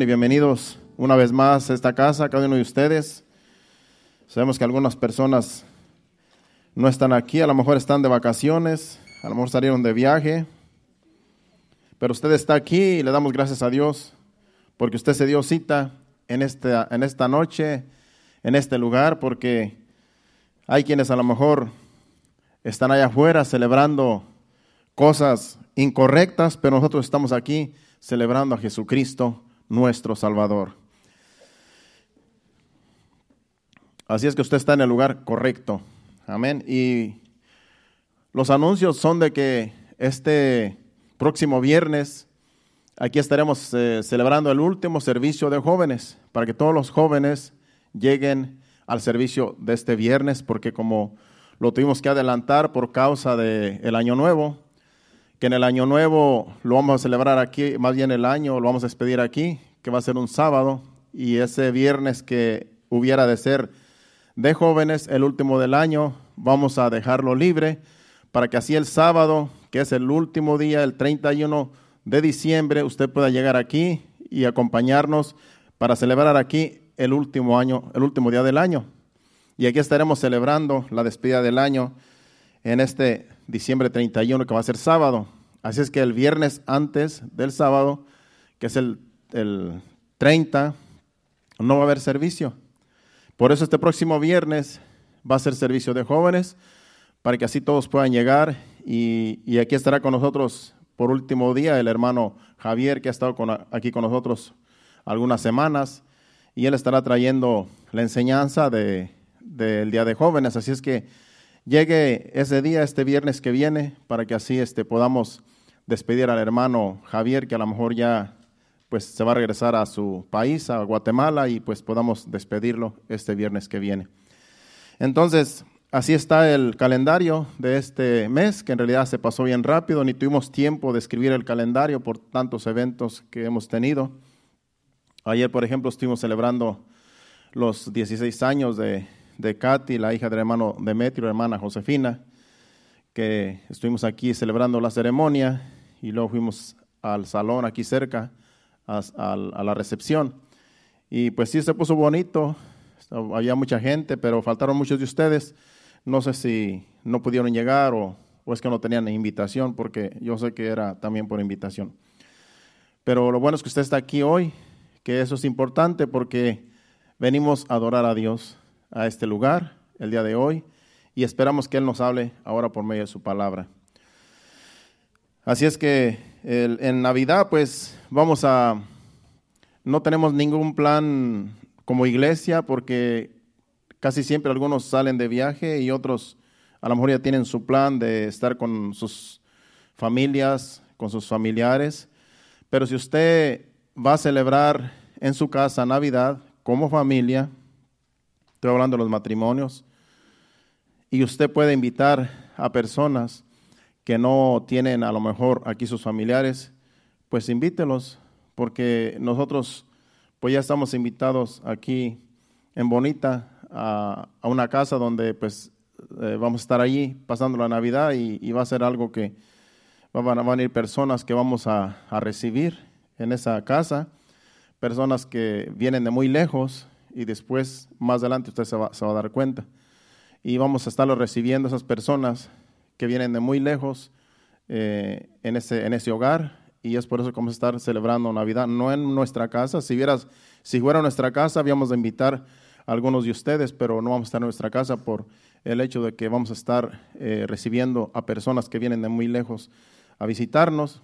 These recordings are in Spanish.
Y bienvenidos una vez más a esta casa, cada uno de ustedes. Sabemos que algunas personas no están aquí, a lo mejor están de vacaciones, a lo mejor salieron de viaje, pero usted está aquí y le damos gracias a Dios porque usted se dio cita en esta, en esta noche, en este lugar, porque hay quienes a lo mejor están allá afuera celebrando cosas incorrectas, pero nosotros estamos aquí celebrando a Jesucristo nuestro Salvador. Así es que usted está en el lugar correcto. Amén. Y los anuncios son de que este próximo viernes aquí estaremos eh, celebrando el último servicio de jóvenes para que todos los jóvenes lleguen al servicio de este viernes porque como lo tuvimos que adelantar por causa del año nuevo, que en el año nuevo lo vamos a celebrar aquí, más bien el año lo vamos a despedir aquí, que va a ser un sábado, y ese viernes que hubiera de ser de jóvenes, el último del año, vamos a dejarlo libre para que así el sábado, que es el último día, el 31 de diciembre, usted pueda llegar aquí y acompañarnos para celebrar aquí el último año, el último día del año. Y aquí estaremos celebrando la despedida del año en este diciembre 31, que va a ser sábado. Así es que el viernes antes del sábado, que es el, el 30, no va a haber servicio. Por eso este próximo viernes va a ser servicio de jóvenes, para que así todos puedan llegar. Y, y aquí estará con nosotros por último día el hermano Javier, que ha estado con, aquí con nosotros algunas semanas, y él estará trayendo la enseñanza del de, Día de Jóvenes. Así es que llegue ese día, este viernes que viene, para que así este, podamos despedir al hermano Javier, que a lo mejor ya pues se va a regresar a su país, a Guatemala, y pues podamos despedirlo este viernes que viene. Entonces, así está el calendario de este mes, que en realidad se pasó bien rápido, ni tuvimos tiempo de escribir el calendario por tantos eventos que hemos tenido. Ayer, por ejemplo, estuvimos celebrando los 16 años de, de Katy, la hija del hermano Demetrio, hermana Josefina, que estuvimos aquí celebrando la ceremonia y luego fuimos al salón aquí cerca, a, a, a la recepción. Y pues sí, se puso bonito, había mucha gente, pero faltaron muchos de ustedes. No sé si no pudieron llegar o, o es que no tenían invitación, porque yo sé que era también por invitación. Pero lo bueno es que usted está aquí hoy, que eso es importante porque venimos a adorar a Dios a este lugar el día de hoy y esperamos que Él nos hable ahora por medio de su palabra. Así es que en Navidad pues vamos a, no tenemos ningún plan como iglesia porque casi siempre algunos salen de viaje y otros a lo mejor ya tienen su plan de estar con sus familias, con sus familiares. Pero si usted va a celebrar en su casa Navidad como familia, Estoy hablando de los matrimonios. Y usted puede invitar a personas que no tienen a lo mejor aquí sus familiares, pues invítelos, porque nosotros pues ya estamos invitados aquí en Bonita a, a una casa donde pues eh, vamos a estar allí pasando la Navidad y, va a ser algo que van a venir personas que vamos a, a recibir en esa casa, personas que vienen de muy lejos y después, más adelante, usted se va, se va, a dar cuenta. Y vamos a estarlo recibiendo esas personas que vienen de muy lejos eh, en, ese, en ese hogar. Y es por eso que vamos a estar celebrando Navidad, no en nuestra casa. Si, vieras, si fuera nuestra casa, habíamos de invitar a algunos de ustedes, pero no vamos a estar en nuestra casa por el hecho de que vamos a estar eh, recibiendo a personas que vienen de muy lejos a visitarnos.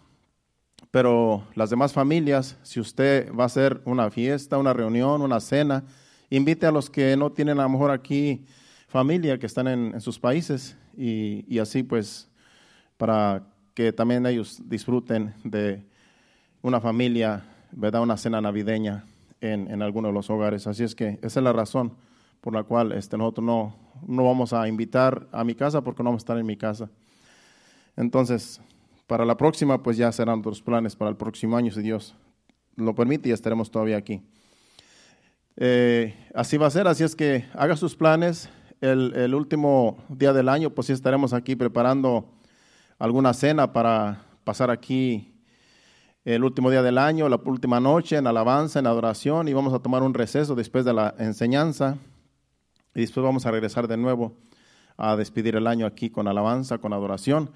Pero las demás familias, si usted va a hacer una fiesta, una reunión, una cena, invite a los que no tienen a lo mejor aquí familia, que están en, sus países, y, y, así pues para que también ellos disfruten de una familia, ¿verdad? Una cena navideña en, en alguno de los hogares. Así es que esa es la razón por la cual este, nosotros no, no vamos a invitar a mi casa porque no vamos a estar en mi casa. Entonces, para la próxima, pues ya serán otros planes para el próximo año, si Dios lo permite, y estaremos todavía aquí. Eh, así va a ser, así es que haga sus planes. El, el, último día del año, pues sí estaremos aquí preparando alguna cena para pasar aquí el último día del año, la última noche, en alabanza, en adoración, y vamos a tomar un receso después de la enseñanza, y después vamos a regresar de nuevo a despedir el año aquí con alabanza, con adoración.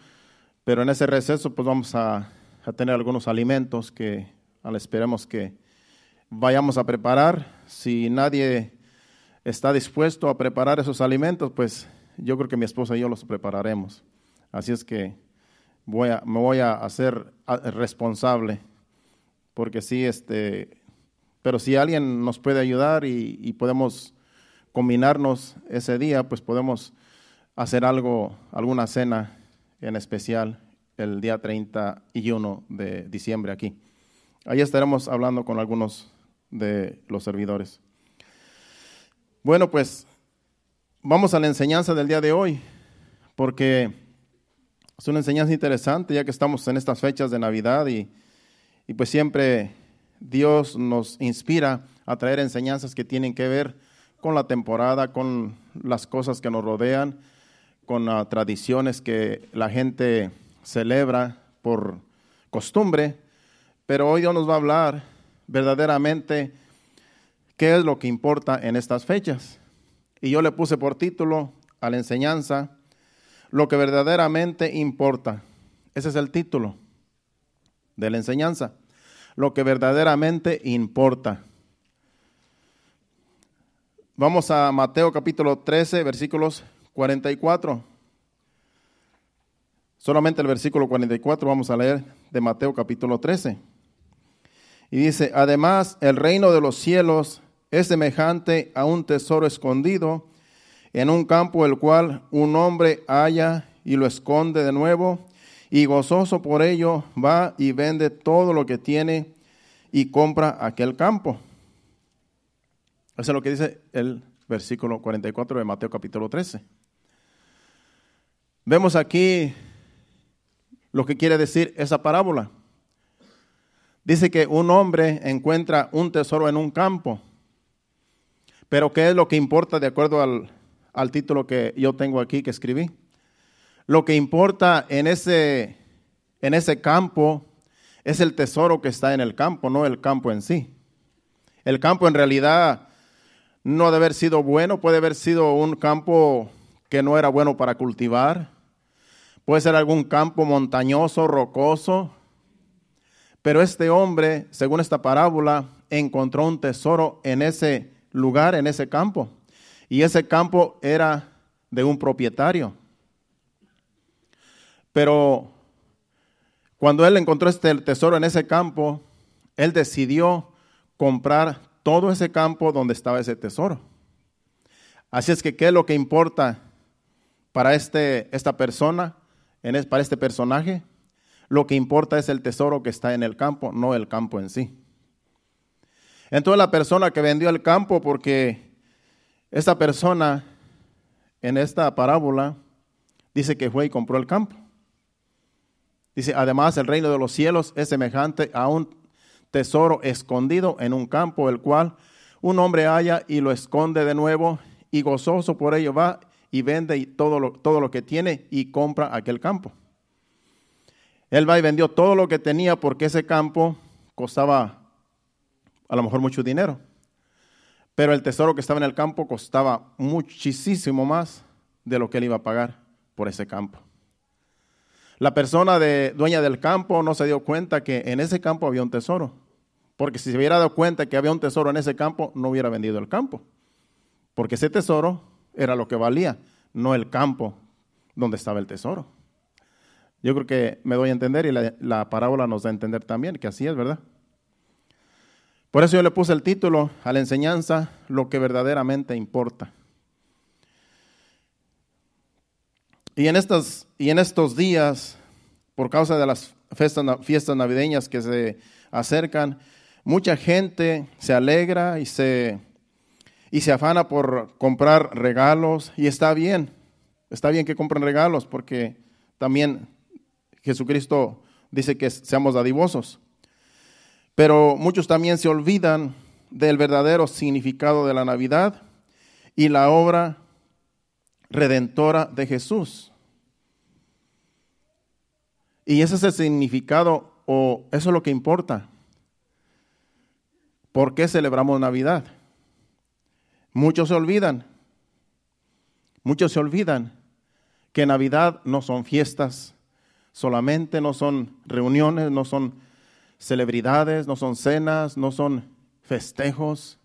Pero en ese receso, pues vamos a, a tener algunos alimentos que esperemos que vayamos a preparar. Si nadie está dispuesto a preparar esos alimentos, pues yo creo que mi esposa y yo los prepararemos. Así es que voy me voy a hacer responsable, porque sí, este, pero si alguien nos puede ayudar y, podemos combinarnos ese día, pues podemos hacer algo, alguna cena en especial el día 31 de diciembre aquí. Ahí estaremos hablando con algunos de los servidores. Bueno, pues vamos a la enseñanza del día de hoy, porque es una enseñanza interesante, ya que estamos en estas fechas de Navidad y, pues siempre Dios nos inspira a traer enseñanzas que tienen que ver con la temporada, con las cosas que nos rodean, con tradiciones que la gente celebra por costumbre, pero hoy Dios nos va a hablar verdaderamente qué es lo que importa en estas fechas. Y yo le puse por título a la enseñanza, lo que verdaderamente importa. Ese es el título de la enseñanza. Lo que verdaderamente importa. Vamos a Mateo capítulo 13, versículos 44. Solamente el versículo 44 vamos a leer de Mateo capítulo 13. Y dice, además el reino de los cielos es semejante a un tesoro escondido en un campo el cual un hombre halla y lo esconde de nuevo, y gozoso por ello va y vende todo lo que tiene y compra aquel campo. Eso es lo que dice el versículo 44 de Mateo capítulo 13. Vemos aquí lo que quiere decir esa parábola. Dice que un hombre encuentra un tesoro en un campo, pero ¿qué es lo que importa de acuerdo al, al título que yo tengo aquí que escribí. Lo que importa en ese, en ese campo es el tesoro que está en el campo, no el campo en sí. El campo en realidad no debe haber sido bueno, puede haber sido un campo que no era bueno para cultivar, puede ser algún campo montañoso, rocoso, pero este hombre, según esta parábola, encontró un tesoro en ese lugar, en ese campo. Y ese campo era de un propietario. Pero cuando él encontró este tesoro en ese campo, él decidió comprar todo ese campo donde estaba ese tesoro. Así es que, ¿qué es lo que importa para este, esta persona, para este personaje? Lo que importa es el tesoro que está en el campo, no el campo en sí. Entonces la persona que vendió el campo porque esta persona en esta parábola dice que fue y compró el campo. Dice, además el reino de los cielos es semejante a un tesoro escondido en un campo, el cual un hombre halla y lo esconde de nuevo y gozoso por ello va y vende todo lo, todo lo que tiene y compra aquel campo. Él va y vendió todo lo que tenía porque ese campo costaba a lo mejor mucho dinero. Pero el tesoro que estaba en el campo costaba muchísimo más de lo que él iba a pagar por ese campo. La persona de, dueña del campo no se dio cuenta que en ese campo había un tesoro. Porque si se hubiera dado cuenta que había un tesoro en ese campo, no hubiera vendido el campo. Porque ese tesoro era lo que valía, no el campo donde estaba el tesoro. Yo creo que me doy a entender y la, la parábola nos da a entender también que así es, ¿verdad? Por eso yo le puse el título a la enseñanza, lo que verdaderamente importa. Y en, estos, y en estos días, por causa de las fiestas, navideñas que se acercan, mucha gente se alegra y se, y se afana por comprar regalos. Y está bien, está bien que compren regalos porque también Jesucristo dice que seamos dadivosos. Pero muchos también se olvidan del verdadero significado de la Navidad y la obra redentora de Jesús. Y ese es el significado o eso es lo que importa. ¿Por qué celebramos Navidad? Muchos se olvidan, muchos se olvidan que Navidad no son fiestas solamente, no son reuniones, no son celebridades, no son cenas, no son festejos.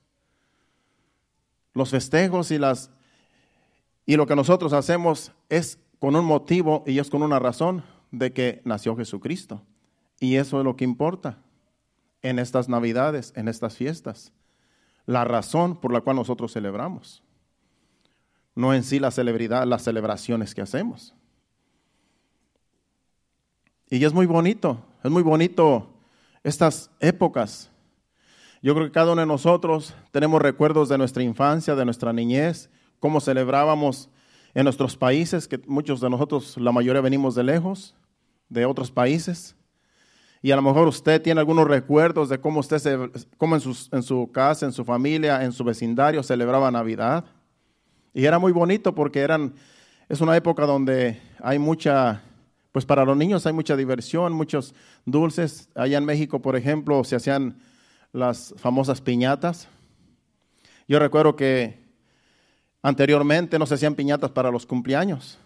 Los festejos y las y lo que nosotros hacemos es con un motivo y es con una razón de que nació Jesucristo. Y eso es lo que importa en estas Navidades, en estas fiestas. La razón por la cual nosotros celebramos. No en sí la celebridad, las celebraciones que hacemos. Y es muy bonito, es muy bonito estas épocas. Yo creo que cada uno de nosotros tenemos recuerdos de nuestra infancia, de nuestra niñez, cómo celebrábamos en nuestros países, que muchos de nosotros, la mayoría venimos de lejos, de otros países. Y a lo mejor usted tiene algunos recuerdos de cómo usted, se, cómo en, en su casa, en su familia, en su vecindario celebraba Navidad. Y era muy bonito porque eran, es una época donde hay mucha, pues para los niños hay mucha diversión, muchos dulces. Allá en México, por ejemplo, se hacían las famosas piñatas. Yo recuerdo que anteriormente no se hacían piñatas para los cumpleaños.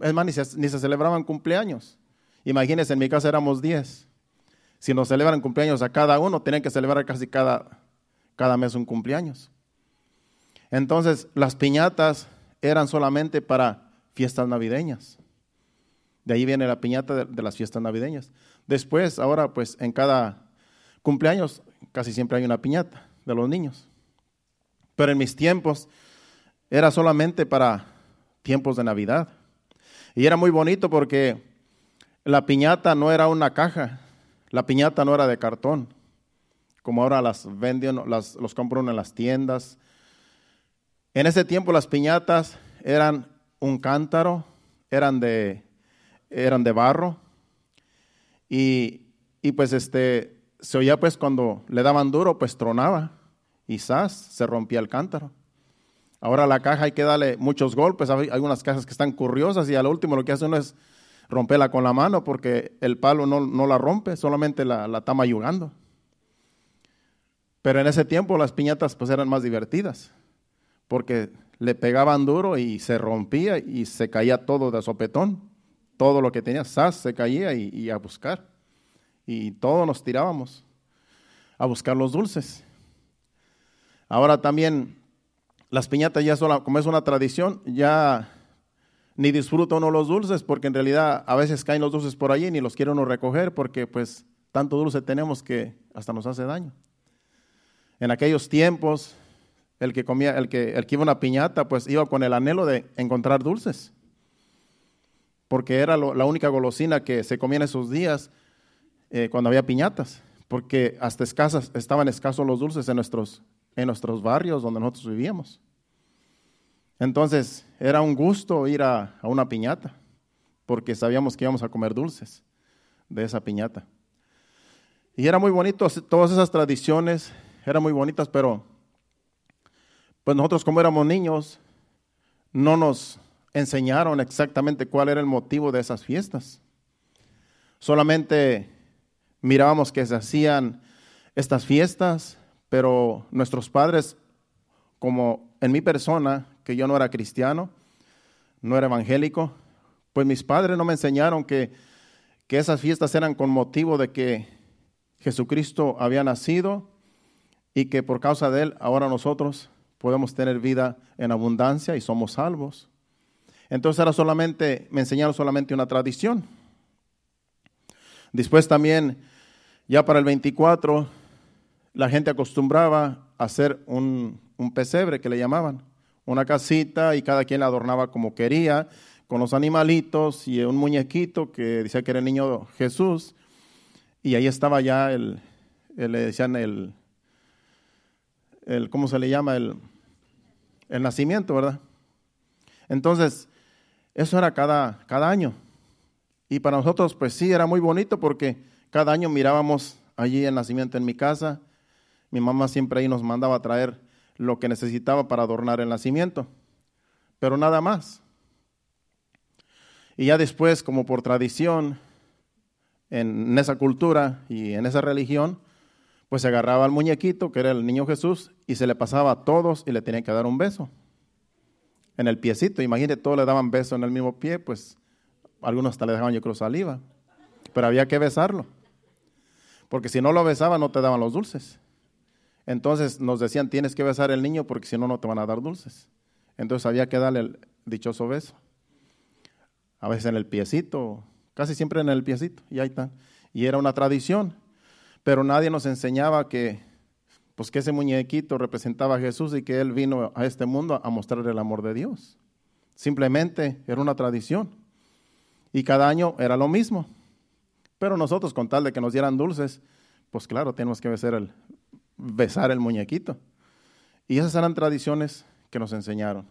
Es más, ni se, ni se celebraban cumpleaños. Imagínense, en mi casa éramos 10. Si nos celebran cumpleaños a cada uno, tienen que celebrar casi cada, cada mes un cumpleaños. Entonces, las piñatas eran solamente para fiestas navideñas. De ahí viene la piñata de, de, las fiestas navideñas. Después, ahora, pues en cada cumpleaños casi siempre hay una piñata de los niños. Pero en mis tiempos era solamente para tiempos de Navidad. Y era muy bonito porque la piñata no era una caja, la piñata no era de cartón, como ahora las venden, las, los compran en las tiendas. En ese tiempo las piñatas eran un cántaro, eran de, eran de barro, y, y pues este, se oía pues cuando le daban duro, pues tronaba, y zas, se rompía el cántaro. Ahora la caja hay que darle muchos golpes, hay algunas cajas que están curiosas y al último lo que hace uno es romperla con la mano porque el palo no, la rompe, solamente la, la está mayugando. Pero en ese tiempo las piñatas pues eran más divertidas, porque le pegaban duro y se rompía y se caía todo de sopetón. Todo lo que tenía, sas, se caía y, a buscar. Y todos nos tirábamos a buscar los dulces. Ahora también las piñatas ya son, como es una tradición, ya ni disfruta uno los dulces porque en realidad a veces caen los dulces por allí ni los quiere uno recoger porque pues tanto dulce tenemos que hasta nos hace daño. En aquellos tiempos, el que comía, el que, el que iba a una piñata, pues iba con el anhelo de encontrar dulces. Porque era la única golosina que se comía en esos días eh, cuando había piñatas. Porque hasta escasas, estaban escasos los dulces en nuestros, en nuestros barrios donde nosotros vivíamos. Entonces era un gusto ir a, una piñata, porque sabíamos que íbamos a comer dulces de esa piñata. Y era muy bonito, todas esas tradiciones eran muy bonitas, pero pues nosotros como éramos niños, no nos enseñaron exactamente cuál era el motivo de esas fiestas. Solamente mirábamos que se hacían estas fiestas, pero nuestros padres, como en mi persona, que yo no era cristiano, no era evangélico, pues mis padres no me enseñaron que, que esas fiestas eran con motivo de que Jesucristo había nacido y que por causa de él ahora nosotros podemos tener vida en abundancia y somos salvos. Entonces era solamente, me enseñaron solamente una tradición. Después también, ya para el 24, la gente acostumbraba a hacer un, un pesebre que le llamaban una casita y cada quien la adornaba como quería, con los animalitos y un muñequito que decía que era el niño Jesús. Y ahí estaba ya el, le decían el, el, ¿cómo se le llama? El, el nacimiento, ¿verdad? Entonces, eso era cada, cada año. Y para nosotros, pues sí, era muy bonito porque cada año mirábamos allí el nacimiento en mi casa. Mi mamá siempre ahí nos mandaba a traer lo que necesitaba para adornar el nacimiento, pero nada más. Y ya después, como por tradición, en esa cultura y en esa religión, pues se agarraba al muñequito, que era el niño Jesús, y se le pasaba a todos y le tenían que dar un beso en el piecito. Imagínate, todos le daban beso en el mismo pie, pues algunos hasta le dejaban yo creo saliva. Pero había que besarlo. Porque si no lo besaba no te daban los dulces. Entonces nos decían, tienes que besar al niño porque si no, no te van a dar dulces. Entonces había que darle el dichoso beso. A veces en el piecito, casi siempre en el piecito, y ahí está. Y era una tradición. Pero nadie nos enseñaba que pues que ese muñequito representaba a Jesús y que él vino a este mundo a mostrar el amor de Dios. Simplemente era una tradición. Y cada año era lo mismo. Pero nosotros, con tal de que nos dieran dulces, pues claro, tenemos que besar el, besar el muñequito. Y esas eran tradiciones que nos enseñaron.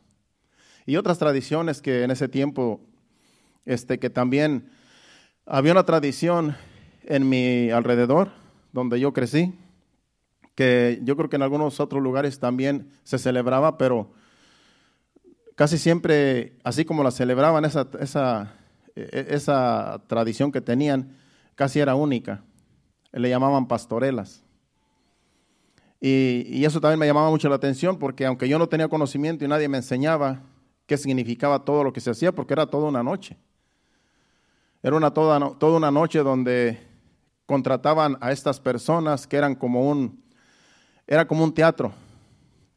Y otras tradiciones que en ese tiempo, este, que también había una tradición en mi alrededor, donde yo crecí, que yo creo que en algunos otros lugares también se celebraba, pero casi siempre, así como la celebraban, esa, esa, e, esa tradición que tenían, casi era única. Le llamaban pastorelas. Y, eso también me llamaba mucho la atención porque aunque yo no tenía conocimiento y nadie me enseñaba qué significaba todo lo que se hacía, porque era toda una noche. Era una toda, toda una noche donde contrataban a estas personas que eran como un, era como un teatro,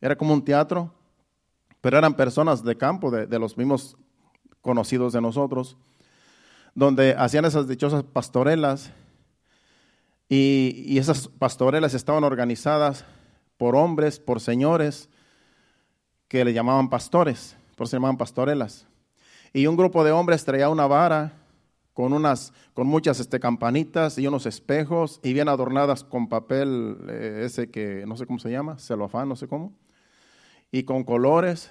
era como un teatro, pero eran personas de campo, de, los mismos conocidos de nosotros, donde hacían esas dichosas pastorelas y, y, esas pastorelas estaban organizadas por hombres, por señores, que le llamaban pastores, por se llamaban pastorelas. Y un grupo de hombres traía una vara con, unas, con muchas este, campanitas y unos espejos y bien adornadas con papel eh, ese que no sé cómo se llama, celofán, no sé cómo, y con colores.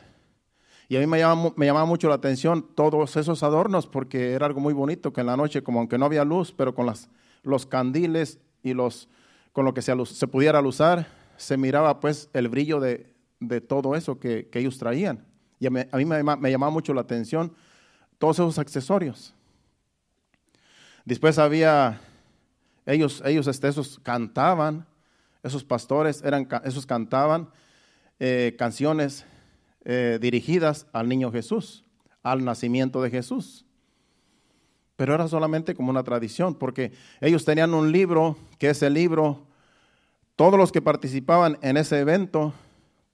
Y a mí me llamaba, me llamaba mucho la atención todos esos adornos porque era algo muy bonito que en la noche, como aunque no había luz, pero con las, los candiles y los, con lo que se, se pudiera usar, se miraba pues el brillo de, de todo eso que, que, ellos traían. Y a mí, me, me llamaba mucho la atención todos esos accesorios. Después había, ellos, ellos este, cantaban, esos pastores, eran, esos cantaban eh, canciones eh, dirigidas al niño Jesús, al nacimiento de Jesús. Pero era solamente como una tradición, porque ellos tenían un libro, que ese libro, todos los que participaban en ese evento,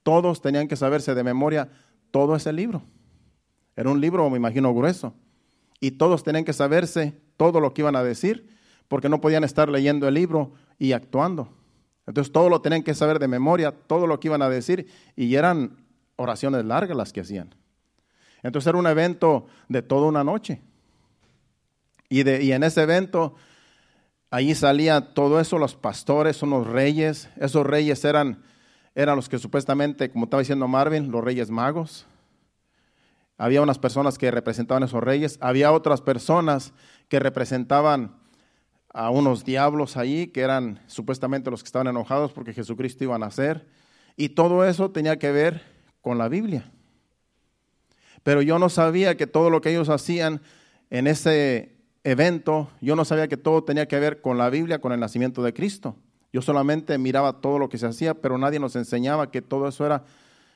todos tenían que saberse de memoria todo ese libro. Era un libro, me imagino, grueso. Y todos tenían que saberse todo lo que iban a decir, porque no podían estar leyendo el libro y actuando. Entonces todo lo tenían que saber de memoria, todo lo que iban a decir, y eran oraciones largas las que hacían. Entonces era un evento de toda una noche. Y, de, y en ese evento, allí salía todo eso, los pastores, unos reyes, esos reyes eran, eran los que supuestamente, como estaba diciendo Marvin, los reyes magos. Había unas personas que representaban a esos reyes, había otras personas que representaban a unos diablos ahí, que eran supuestamente los que estaban enojados porque Jesucristo iba a nacer. Y todo eso tenía que ver con la Biblia. Pero yo no sabía que todo lo que ellos hacían en ese evento, yo no sabía que todo tenía que ver con la Biblia, con el nacimiento de Cristo. Yo solamente miraba todo lo que se hacía, pero nadie nos enseñaba que todo eso era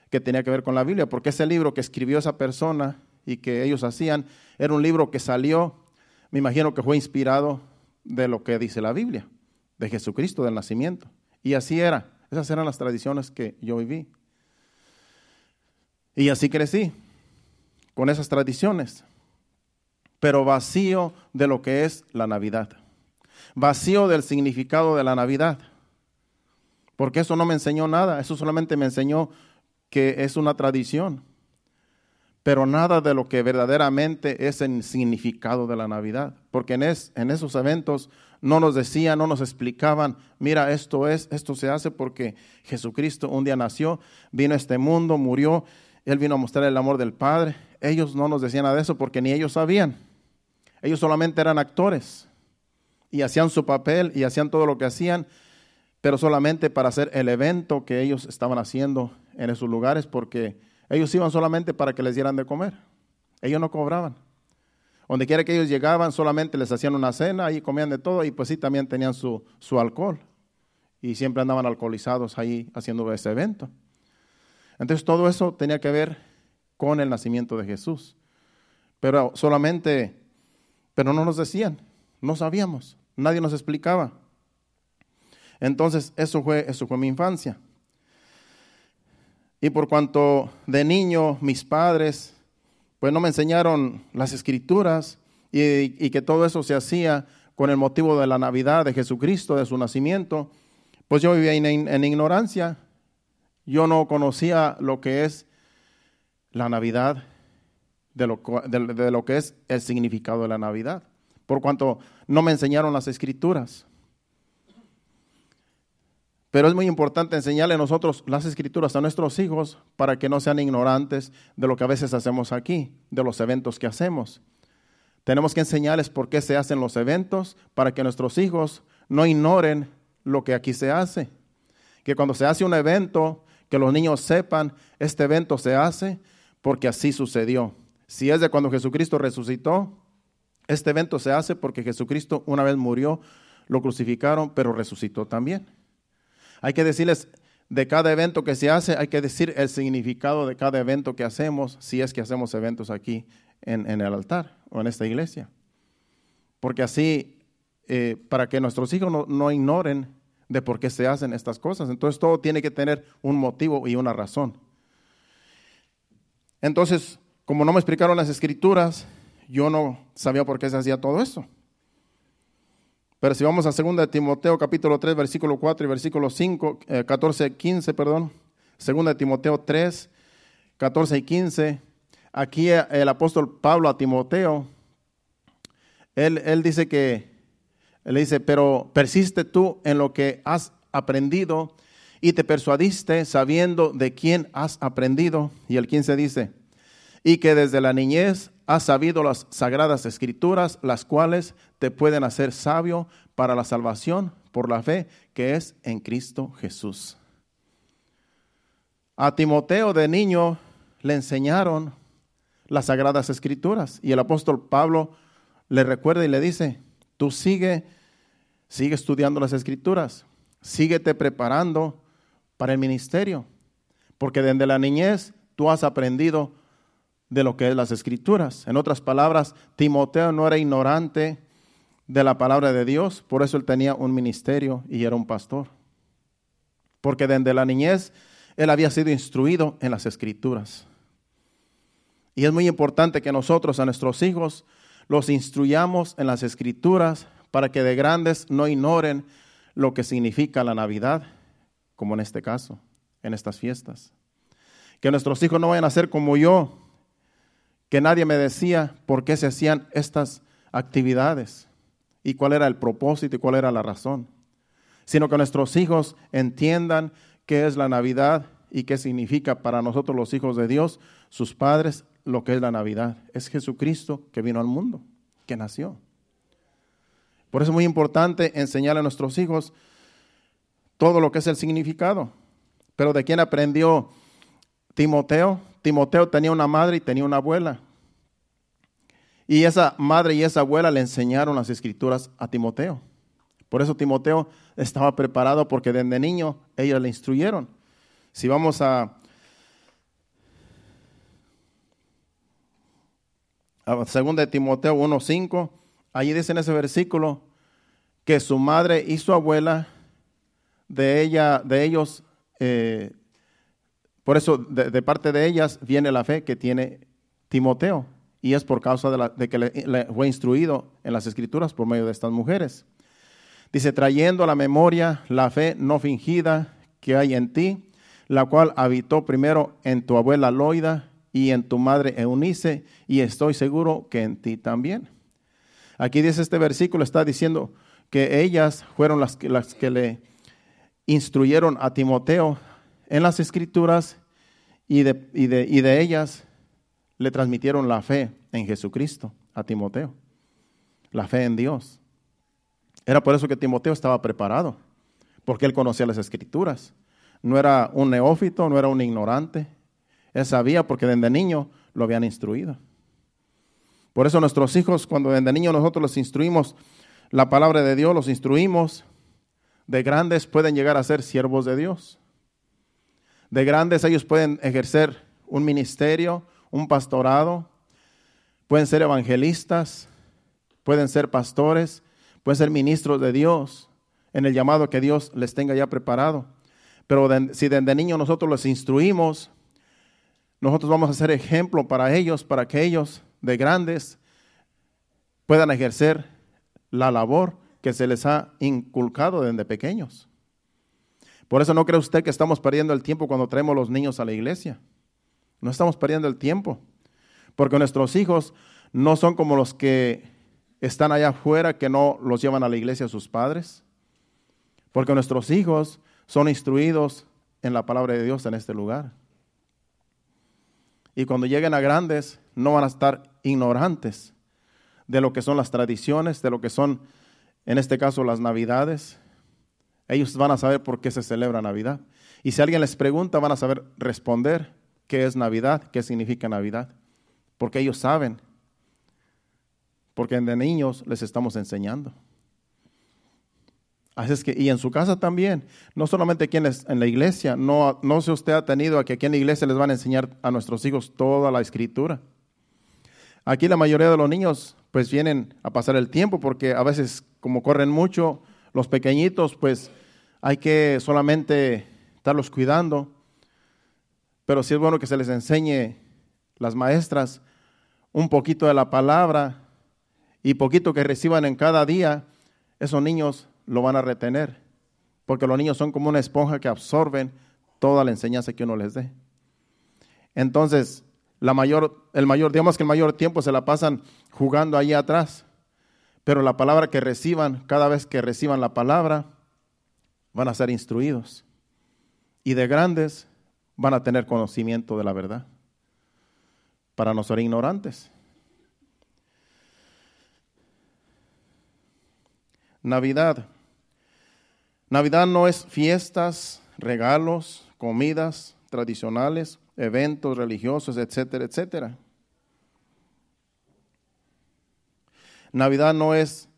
que tenía que ver con la Biblia, porque ese libro que escribió esa persona y que ellos hacían era un libro que salió me imagino que fue inspirado de lo que dice la Biblia, de Jesucristo, del nacimiento. Y así era. Esas eran las tradiciones que yo viví. Y así crecí, con esas tradiciones, pero vacío de lo que es la Navidad, vacío del significado de la Navidad, porque eso no me enseñó nada, eso solamente me enseñó que es una tradición pero nada de lo que verdaderamente es el significado de la Navidad. Porque en, en, esos eventos no nos decían, no nos explicaban, mira, esto es, esto se hace porque Jesucristo un día nació, vino a este mundo, murió, Él vino a mostrar el amor del Padre. Ellos no nos decían nada de eso porque ni ellos sabían. Ellos solamente eran actores y hacían su papel y hacían todo lo que hacían, pero solamente para hacer el evento que ellos estaban haciendo en esos lugares porque ellos iban solamente para que les dieran de comer. Ellos no cobraban. Donde quiera que ellos llegaban, solamente les hacían una cena, ahí comían de todo y pues sí, también tenían su, su alcohol. Y siempre andaban alcoholizados ahí haciendo ese evento. Entonces todo eso tenía que ver con el nacimiento de Jesús. Pero solamente, pero no nos decían, no sabíamos, nadie nos explicaba. Entonces eso fue, eso fue mi infancia. Y por cuanto de niño mis padres pues no me enseñaron las escrituras y, que todo eso se hacía con el motivo de la Navidad de Jesucristo, de su nacimiento, pues yo vivía en, ignorancia. Yo no conocía lo que es la Navidad, de lo, de lo que es el significado de la Navidad, por cuanto no me enseñaron las escrituras. Pero es muy importante enseñarle nosotros las escrituras a nuestros hijos para que no sean ignorantes de lo que a veces hacemos aquí, de los eventos que hacemos. Tenemos que enseñarles por qué se hacen los eventos para que nuestros hijos no ignoren lo que aquí se hace. Que cuando se hace un evento, que los niños sepan, este evento se hace porque así sucedió. Si es de cuando Jesucristo resucitó, este evento se hace porque Jesucristo una vez murió, lo crucificaron, pero resucitó también. Hay que decirles de cada evento que se hace, hay que decir el significado de cada evento que hacemos, si es que hacemos eventos aquí en, el altar o en esta iglesia. Porque así, eh, para que nuestros hijos no, no ignoren de por qué se hacen estas cosas. Entonces todo tiene que tener un motivo y una razón. Entonces, como no me explicaron las escrituras, yo no sabía por qué se hacía todo eso. Pero si vamos a 2 de Timoteo capítulo 3, versículo 4 y versículo 5, 14, 15, perdón. 2 de Timoteo 3, 14 y 15. Aquí el apóstol Pablo a Timoteo, él, él dice que, él dice, pero persiste tú en lo que has aprendido y te persuadiste sabiendo de quién has aprendido. Y el 15 dice, y que desde la niñez has sabido las sagradas escrituras, las cuales te pueden hacer sabio para la salvación por la fe que es en Cristo Jesús. A Timoteo de niño le enseñaron las sagradas escrituras y el apóstol Pablo le recuerda y le dice, tú sigue, sigue estudiando las escrituras, síguete preparando para el ministerio, porque desde la niñez tú has aprendido de lo que es las escrituras. En otras palabras, Timoteo no era ignorante de la palabra de Dios, por eso él tenía un ministerio y era un pastor. Porque desde la niñez él había sido instruido en las escrituras. Y es muy importante que nosotros a nuestros hijos los instruyamos en las escrituras para que de grandes no ignoren lo que significa la Navidad, como en este caso, en estas fiestas. Que nuestros hijos no vayan a ser como yo, que nadie me decía por qué se hacían estas actividades y cuál era el propósito y cuál era la razón, sino que nuestros hijos entiendan qué es la Navidad y qué significa para nosotros los hijos de Dios, sus padres, lo que es la Navidad. Es Jesucristo que vino al mundo, que nació. Por eso es muy importante enseñar a nuestros hijos todo lo que es el significado. Pero ¿de quién aprendió Timoteo? Timoteo tenía una madre y tenía una abuela. Y esa madre y esa abuela le enseñaron las escrituras a Timoteo. Por eso Timoteo estaba preparado porque desde niño ellas le instruyeron. Si vamos a, a 2 de Timoteo 1.5, allí dice en ese versículo que su madre y su abuela de ella, de ellos, eh, por eso, de, parte de ellas viene la fe que tiene Timoteo, y es por causa de, que le, fue instruido en las escrituras por medio de estas mujeres. Dice, trayendo a la memoria la fe no fingida que hay en ti, la cual habitó primero en tu abuela Loida y en tu madre Eunice, y estoy seguro que en ti también. Aquí dice este versículo, está diciendo que ellas fueron las las que le instruyeron a Timoteo en las escrituras y de, y de, ellas le transmitieron la fe en Jesucristo a Timoteo, la fe en Dios. Era por eso que Timoteo estaba preparado, porque él conocía las escrituras. No era un neófito, no era un ignorante. Él sabía porque desde niño lo habían instruido. Por eso nuestros hijos, cuando desde niños nosotros los instruimos la palabra de Dios, los instruimos, de grandes pueden llegar a ser siervos de Dios. De grandes ellos pueden ejercer un ministerio, un pastorado, pueden ser evangelistas, pueden ser pastores, pueden ser ministros de Dios en el llamado que Dios les tenga ya preparado. Pero si desde niños nosotros los instruimos, nosotros vamos a ser ejemplo para ellos, para que ellos de grandes puedan ejercer la labor que se les ha inculcado desde pequeños. Por eso no cree usted que estamos perdiendo el tiempo cuando traemos los niños a la iglesia. No estamos perdiendo el tiempo, porque nuestros hijos no son como los que están allá afuera que no los llevan a la iglesia sus padres, porque nuestros hijos son instruidos en la palabra de Dios en este lugar. Y cuando lleguen a grandes, no van a estar ignorantes de lo que son las tradiciones, de lo que son, en este caso, las navidades. Ellos van a saber por qué se celebra Navidad. Y si alguien les pregunta, van a saber responder qué es Navidad, qué significa Navidad. Porque ellos saben. Porque de niños les estamos enseñando. Así que, y en su casa también, no solamente aquí en, la iglesia, no, no sé usted ha tenido a que aquí en la iglesia les van a enseñar a nuestros hijos toda la escritura. Aquí la mayoría de los niños pues vienen a pasar el tiempo porque a veces como corren mucho, los pequeñitos pues hay que solamente estarlos cuidando. Pero sí es bueno que se les enseñe las maestras un poquito de la palabra y poquito que reciban en cada día, esos niños lo van a retener, porque los niños son como una esponja que absorben toda la enseñanza que uno les dé. Entonces, la mayor, el mayor, digamos que el mayor tiempo se la pasan jugando ahí atrás, pero la palabra que reciban, cada vez que reciban la palabra, van a ser instruidos. Y de grandes van a tener conocimiento de la verdad, para no ser ignorantes. Navidad. Navidad no es fiestas, regalos, comidas tradicionales, eventos religiosos, etcétera, etcétera. Navidad no es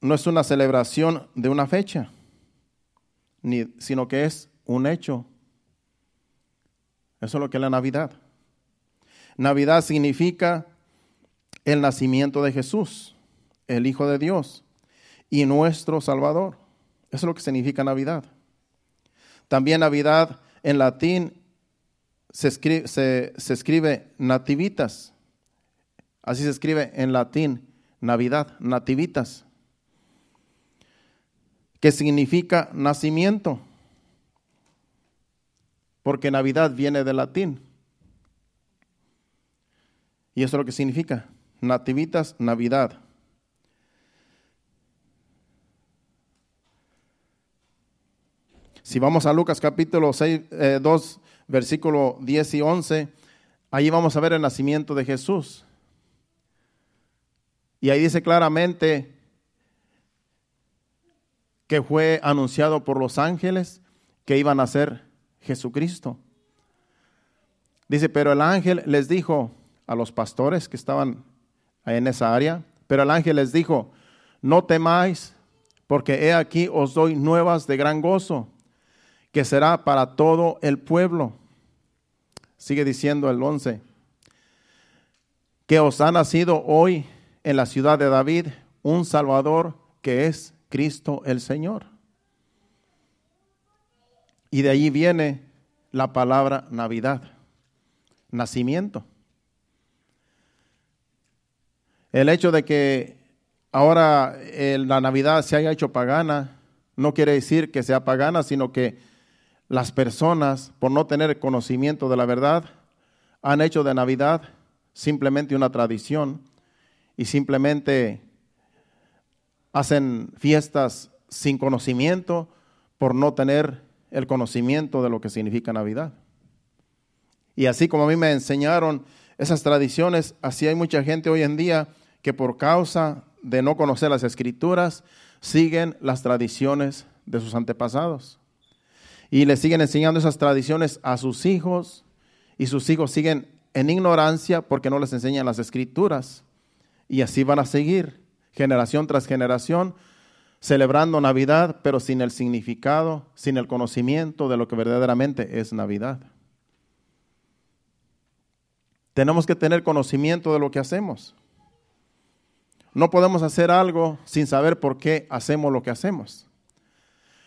no es una celebración de una fecha, ni, sino que es un hecho. Eso es lo que es la Navidad. Navidad significa el nacimiento de Jesús, el Hijo de Dios y nuestro Salvador. Eso es lo que significa Navidad. También Navidad en latín se escribe, se, escribe nativitas. Así se escribe en latín, Navidad, nativitas, que significa nacimiento, porque Navidad viene del latín. Y eso es lo que significa, nativitas, Navidad. Si vamos a Lucas capítulo 6, 2, eh, versículo 10 y 11, ahí vamos a ver el nacimiento de Jesús. Y ahí dice claramente que fue anunciado por los ángeles que iban a ser Jesucristo. Dice, pero el ángel les dijo a los pastores que estaban en esa área, pero el ángel les dijo, no temáis, porque he aquí os doy nuevas de gran gozo que será para todo el pueblo. Sigue diciendo el 11, que os ha nacido hoy en la ciudad de David un Salvador que es Cristo el Señor. Y de allí viene la palabra Navidad, nacimiento. El hecho de que ahora la Navidad se haya hecho pagana no quiere decir que sea pagana, sino que las personas, por no tener conocimiento de la verdad, han hecho de Navidad simplemente una tradición y simplemente hacen fiestas sin conocimiento por no tener el conocimiento de lo que significa Navidad. Y así como a mí me enseñaron esas tradiciones, así hay mucha gente hoy en día que por causa de no conocer las escrituras siguen las tradiciones de sus antepasados y le siguen enseñando esas tradiciones a sus hijos y sus hijos siguen en ignorancia porque no les enseñan las escrituras. Y así van a seguir, generación tras generación, celebrando Navidad, pero sin el significado, sin el conocimiento de lo que verdaderamente es Navidad. Tenemos que tener conocimiento de lo que hacemos. No podemos hacer algo sin saber por qué hacemos lo que hacemos.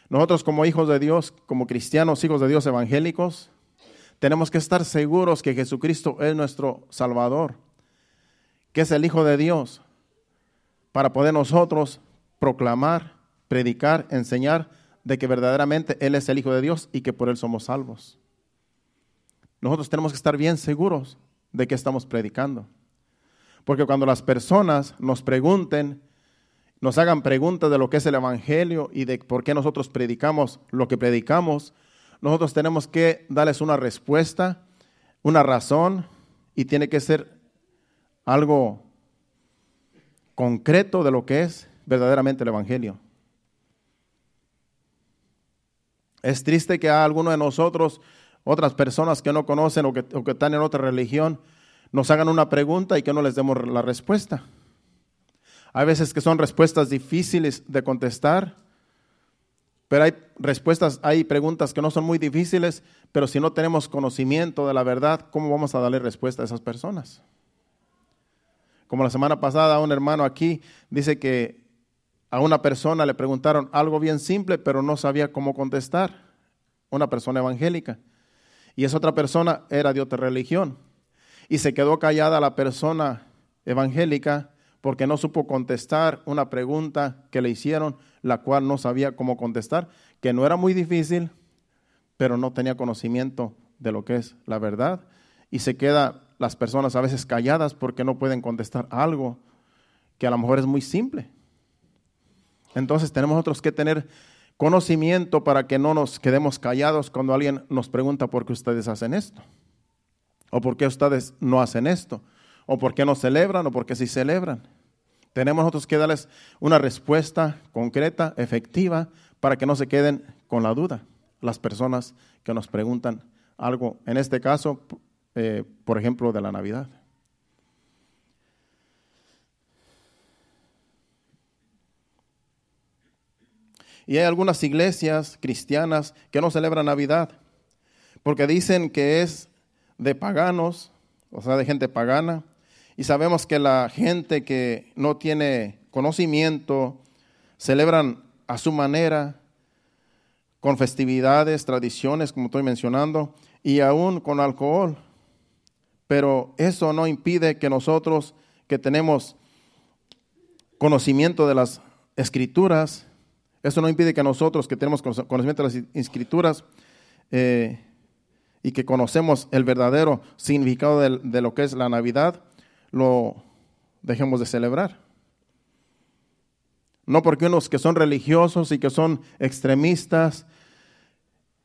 Nosotros como hijos de Dios, como cristianos, hijos de Dios evangélicos, tenemos que estar seguros que Jesucristo es nuestro Salvador, que es el Hijo de Dios, para poder nosotros proclamar, predicar, enseñar de que verdaderamente Él es el Hijo de Dios y que por Él somos salvos. Nosotros tenemos que estar bien seguros de que estamos predicando. Porque cuando las personas nos pregunten, nos hagan preguntas de lo que es el Evangelio y de por qué nosotros predicamos lo que predicamos, nosotros tenemos que darles una respuesta, una razón, y tiene que ser algo concreto de lo que es verdaderamente el Evangelio. Es triste que a alguno de nosotros, otras personas que no conocen o que, o que están en otra religión, nos hagan una pregunta y que no les demos la respuesta. Hay veces que son respuestas difíciles de contestar, pero hay respuestas, hay preguntas que no son muy difíciles, pero si no tenemos conocimiento de la verdad, ¿cómo vamos a darle respuesta a esas personas? Como la semana pasada, un hermano aquí dice que a una persona le preguntaron algo bien simple, pero no sabía cómo contestar. Una persona evangélica. Y esa otra persona era de otra religión. Y se quedó callada la persona evangélica porque no supo contestar una pregunta que le hicieron, la cual no sabía cómo contestar, que no era muy difícil, pero no tenía conocimiento de lo que es la verdad. Y se quedan las personas a veces calladas porque no pueden contestar algo que a lo mejor es muy simple. Entonces tenemos nosotros que tener conocimiento para que no nos quedemos callados cuando alguien nos pregunta por qué ustedes hacen esto, o por qué ustedes no hacen esto, o por qué no celebran o por qué sí celebran. Tenemos nosotros que darles una respuesta concreta, efectiva, para que no se queden con la duda las personas que nos preguntan algo, en este caso, eh, por ejemplo, de la Navidad. Y hay algunas iglesias cristianas que no celebran Navidad, porque dicen que es de paganos, o sea, de gente pagana, y sabemos que la gente que no tiene conocimiento celebran a su manera, con festividades, tradiciones, como estoy mencionando, y aún con alcohol. Pero eso no impide que nosotros que tenemos conocimiento de las escrituras, eso no impide que nosotros que tenemos conocimiento de las escrituras eh, y que conocemos el verdadero significado de lo que es la Navidad, lo dejemos de celebrar. No porque unos que son religiosos y que son extremistas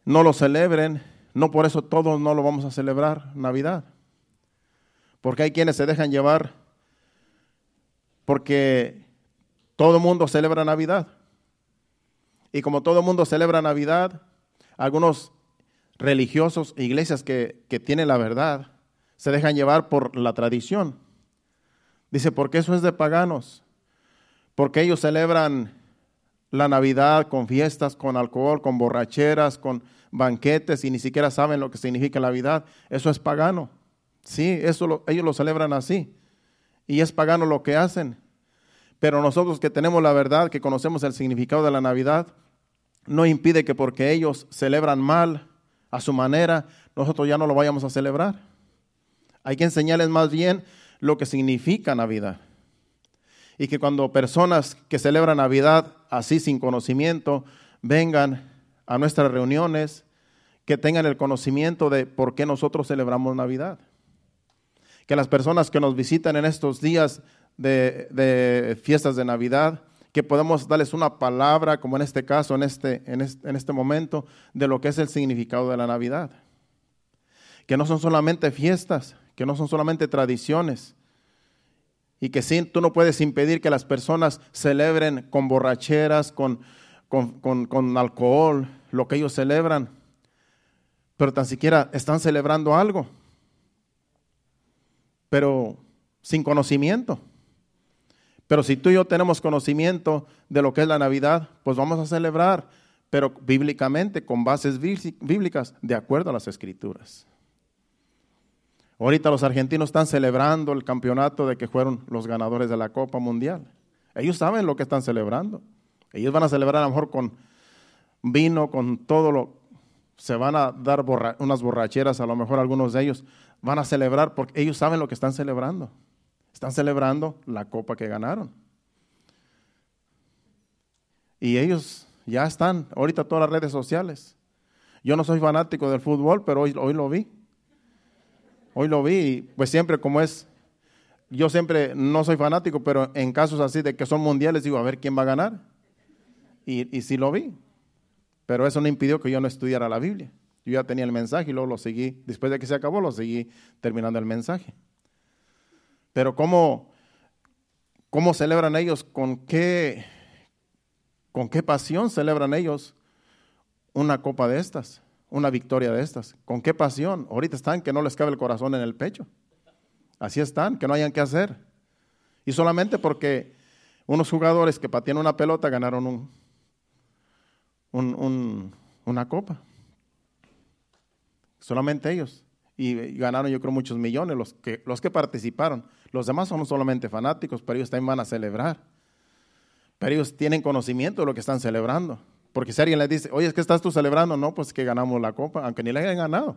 no lo celebren, no por eso todos no lo vamos a celebrar Navidad. Porque hay quienes se dejan llevar porque todo el mundo celebra Navidad. Y como todo el mundo celebra Navidad, algunos religiosos, iglesias que, que tienen la verdad, se dejan llevar por la tradición. Dice, porque eso es de paganos. Porque ellos celebran la Navidad con fiestas, con alcohol, con borracheras, con banquetes y ni siquiera saben lo que significa la Navidad. Eso es pagano. Sí, eso ellos lo celebran así. Y es pagano lo que hacen. Pero nosotros que tenemos la verdad, que conocemos el significado de la Navidad, no impide que porque ellos celebran mal a su manera, nosotros ya no lo vayamos a celebrar. Hay que enseñarles más bien lo que significa Navidad. Y que cuando personas que celebran Navidad así sin conocimiento vengan a nuestras reuniones, que tengan el conocimiento de por qué nosotros celebramos Navidad. Que las personas que nos visitan en estos días de, fiestas de Navidad, que podemos darles una palabra, como en este caso, en este, en este, en este momento, de lo que es el significado de la Navidad. Que no son solamente fiestas, que no son solamente tradiciones y que sí, tú no puedes impedir que las personas celebren con borracheras, con, con, alcohol, lo que ellos celebran, pero tan siquiera están celebrando algo. Pero sin conocimiento. Pero si tú y yo tenemos conocimiento de lo que es la Navidad, pues vamos a celebrar, pero bíblicamente, con bases bíblicas, de acuerdo a las escrituras. Ahorita los argentinos están celebrando el campeonato de que fueron los ganadores de la Copa Mundial. Ellos saben lo que están celebrando. Ellos van a celebrar a lo mejor con vino, con todo lo... Se van a dar unas borracheras, a lo mejor algunos de ellos van a celebrar porque ellos saben lo que están celebrando. Están celebrando la copa que ganaron. Y ellos ya están, ahorita todas las redes sociales. Yo no soy fanático del fútbol, pero hoy, hoy lo vi. Hoy lo vi y pues siempre como es, yo siempre no soy fanático, pero en casos así de que son mundiales digo, a ver quién va a ganar. Y, y sí lo vi. Pero eso no impidió que yo no estudiara la Biblia. Yo ya tenía el mensaje y luego lo seguí. Después de que se acabó, lo seguí terminando el mensaje. Pero ¿cómo, cómo celebran ellos? ¿Con qué, ¿Con qué pasión celebran ellos una copa de estas? Una victoria de estas. ¿Con qué pasión? Ahorita están que no les cabe el corazón en el pecho. Así están, que no hayan qué hacer. Y solamente porque unos jugadores que patean una pelota ganaron un, un, una copa. Solamente ellos. Y ganaron yo creo muchos millones los que, los que participaron. Los demás son solamente fanáticos, pero ellos también van a celebrar. Pero ellos tienen conocimiento de lo que están celebrando. Porque si alguien les dice, oye, es que estás tú celebrando, no, pues que ganamos la copa, aunque ni la hayan ganado.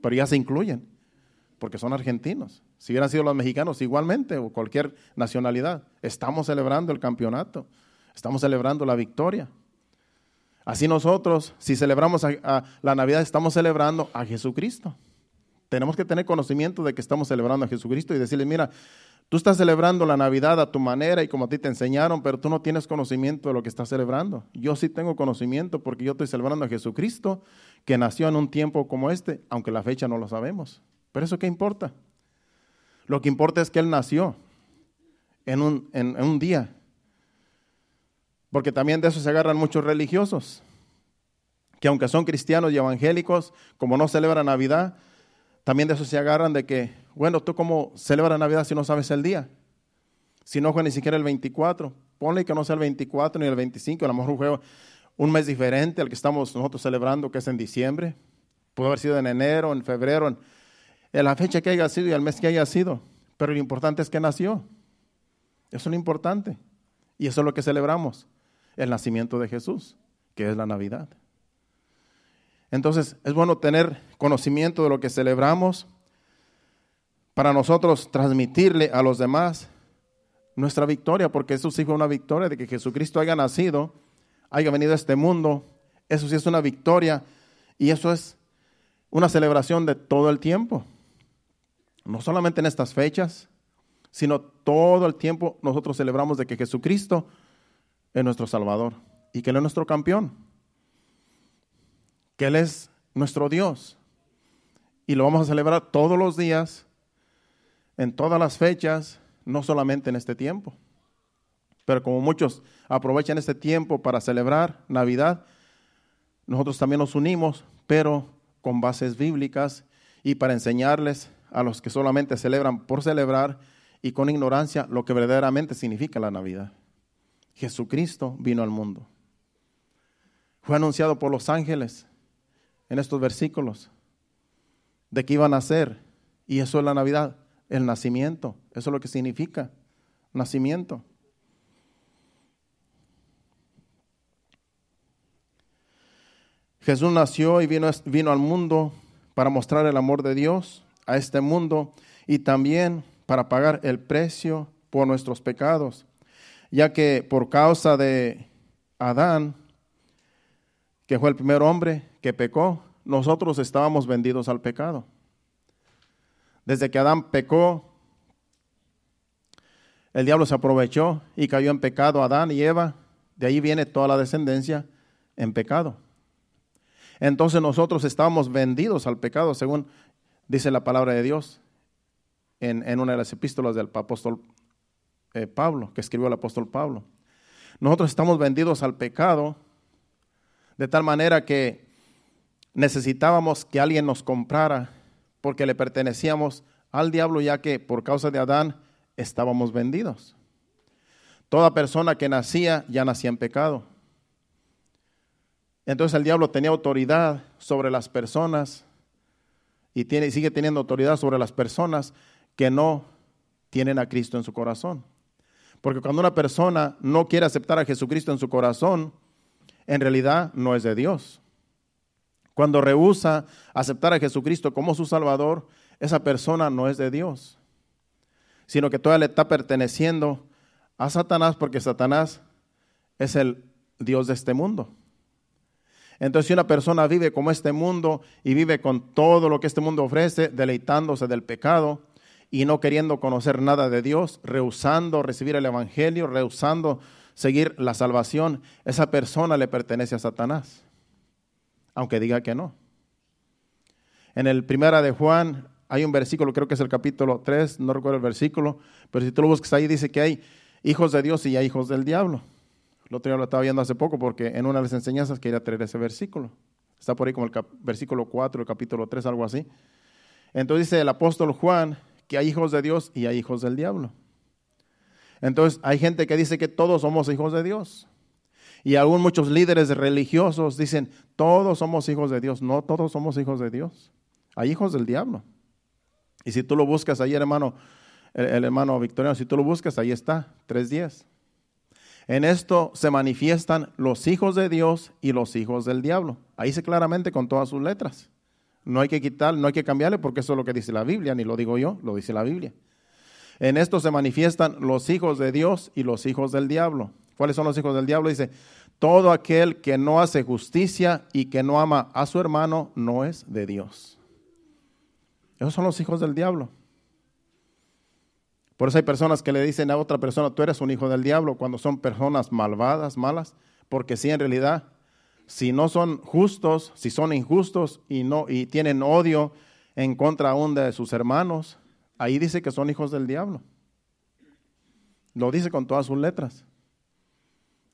Pero ya se incluyen, porque son argentinos. Si hubieran sido los mexicanos, igualmente, o cualquier nacionalidad. Estamos celebrando el campeonato, estamos celebrando la victoria. Así nosotros, si celebramos a, la Navidad, estamos celebrando a Jesucristo. Tenemos que tener conocimiento de que estamos celebrando a Jesucristo y decirle, mira, tú estás celebrando la Navidad a tu manera y como a ti te enseñaron, pero tú no tienes conocimiento de lo que estás celebrando. Yo sí tengo conocimiento porque yo estoy celebrando a Jesucristo, que nació en un tiempo como este, aunque la fecha no lo sabemos. Pero eso qué importa? Lo que importa es que Él nació en un, en un día porque también de eso se agarran muchos religiosos, que aunque son cristianos y evangélicos, como no celebran Navidad, también de eso se agarran de que, bueno, tú cómo celebras Navidad si no sabes el día. Si no fue ni siquiera el 24, ponle que no sea el 24 ni el 25, a lo mejor un juego un mes diferente al que estamos nosotros celebrando, que es en diciembre. Pudo haber sido en enero, en febrero, en, en la fecha que haya sido y el mes que haya sido. Pero lo importante es que nació. Eso es lo importante. Y eso es lo que celebramos el nacimiento de Jesús, que es la Navidad. Entonces, es bueno tener conocimiento de lo que celebramos para nosotros transmitirle a los demás nuestra victoria, porque eso sí fue una victoria de que Jesucristo haya nacido, haya venido a este mundo. Eso sí es una victoria y eso es una celebración de todo el tiempo. No solamente en estas fechas, sino todo el tiempo nosotros celebramos de que Jesucristo es nuestro Salvador y que Él es nuestro campeón, que Él es nuestro Dios. Y lo vamos a celebrar todos los días, en todas las fechas, no solamente en este tiempo. Pero como muchos aprovechan este tiempo para celebrar Navidad, nosotros también nos unimos, pero con bases bíblicas y para enseñarles a los que solamente celebran por celebrar y con ignorancia lo que verdaderamente significa la Navidad. Jesucristo vino al mundo. Fue anunciado por los ángeles en estos versículos de que iba a nacer. Y eso es la Navidad, el nacimiento. Eso es lo que significa, nacimiento. Jesús nació y vino, vino al mundo para mostrar el amor de Dios a este mundo y también para pagar el precio por nuestros pecados ya que por causa de Adán, que fue el primer hombre que pecó, nosotros estábamos vendidos al pecado. Desde que Adán pecó, el diablo se aprovechó y cayó en pecado Adán y Eva. De ahí viene toda la descendencia en pecado. Entonces nosotros estábamos vendidos al pecado, según dice la palabra de Dios en, en una de las epístolas del apóstol eh, Pablo, que escribió el apóstol Pablo. Nosotros estamos vendidos al pecado de tal manera que necesitábamos que alguien nos comprara porque le pertenecíamos al diablo ya que por causa de Adán estábamos vendidos. Toda persona que nacía ya nacía en pecado. Entonces el diablo tenía autoridad sobre las personas y sigue teniendo autoridad sobre las personas que no tienen a Cristo en su corazón. Porque cuando una persona no quiere aceptar a Jesucristo en su corazón, en realidad no es de Dios. Cuando rehúsa aceptar a Jesucristo como su Salvador, esa persona no es de Dios, sino que todavía le está perteneciendo a Satanás porque Satanás es el Dios de este mundo. Entonces, si una persona vive como este mundo y vive con todo lo que este mundo ofrece, deleitándose del pecado, y no queriendo conocer nada de Dios, rehusando recibir el Evangelio, rehusando seguir la salvación, esa persona le pertenece a Satanás, aunque diga que no. En el primera de Juan hay un versículo, creo que es el capítulo 3, no recuerdo el versículo, pero si tú lo buscas ahí dice que hay hijos de Dios y hay hijos del diablo. El otro día lo estaba viendo hace poco porque en una de las enseñanzas quería traer ese versículo. Está por ahí como el versículo 4, el capítulo 3, algo así. Entonces dice el apóstol Juan que hay hijos de Dios y hay hijos del diablo. Entonces hay gente que dice que todos somos hijos de Dios. Y aún muchos líderes religiosos dicen, todos somos hijos de Dios. No, todos somos hijos de Dios. Hay hijos del diablo. Y si tú lo buscas ahí, hermano, el, hermano Victoriano, si tú lo buscas, ahí está, 3.10. En esto se manifiestan los hijos de Dios y los hijos del diablo. Ahí dice claramente con todas sus letras. No hay que quitar, no hay que cambiarle porque eso es lo que dice la Biblia, ni lo digo yo, lo dice la Biblia. En esto se manifiestan los hijos de Dios y los hijos del diablo. ¿Cuáles son los hijos del diablo? Dice, todo aquel que no hace justicia y que no ama a su hermano no es de Dios. Esos son los hijos del diablo. Por eso hay personas que le dicen a otra persona, tú eres un hijo del diablo, cuando son personas malvadas, malas, porque sí, en realidad si no son justos, si son injustos y, no, y tienen odio en contra aún de sus hermanos, ahí dice que son hijos del diablo. Lo dice con todas sus letras.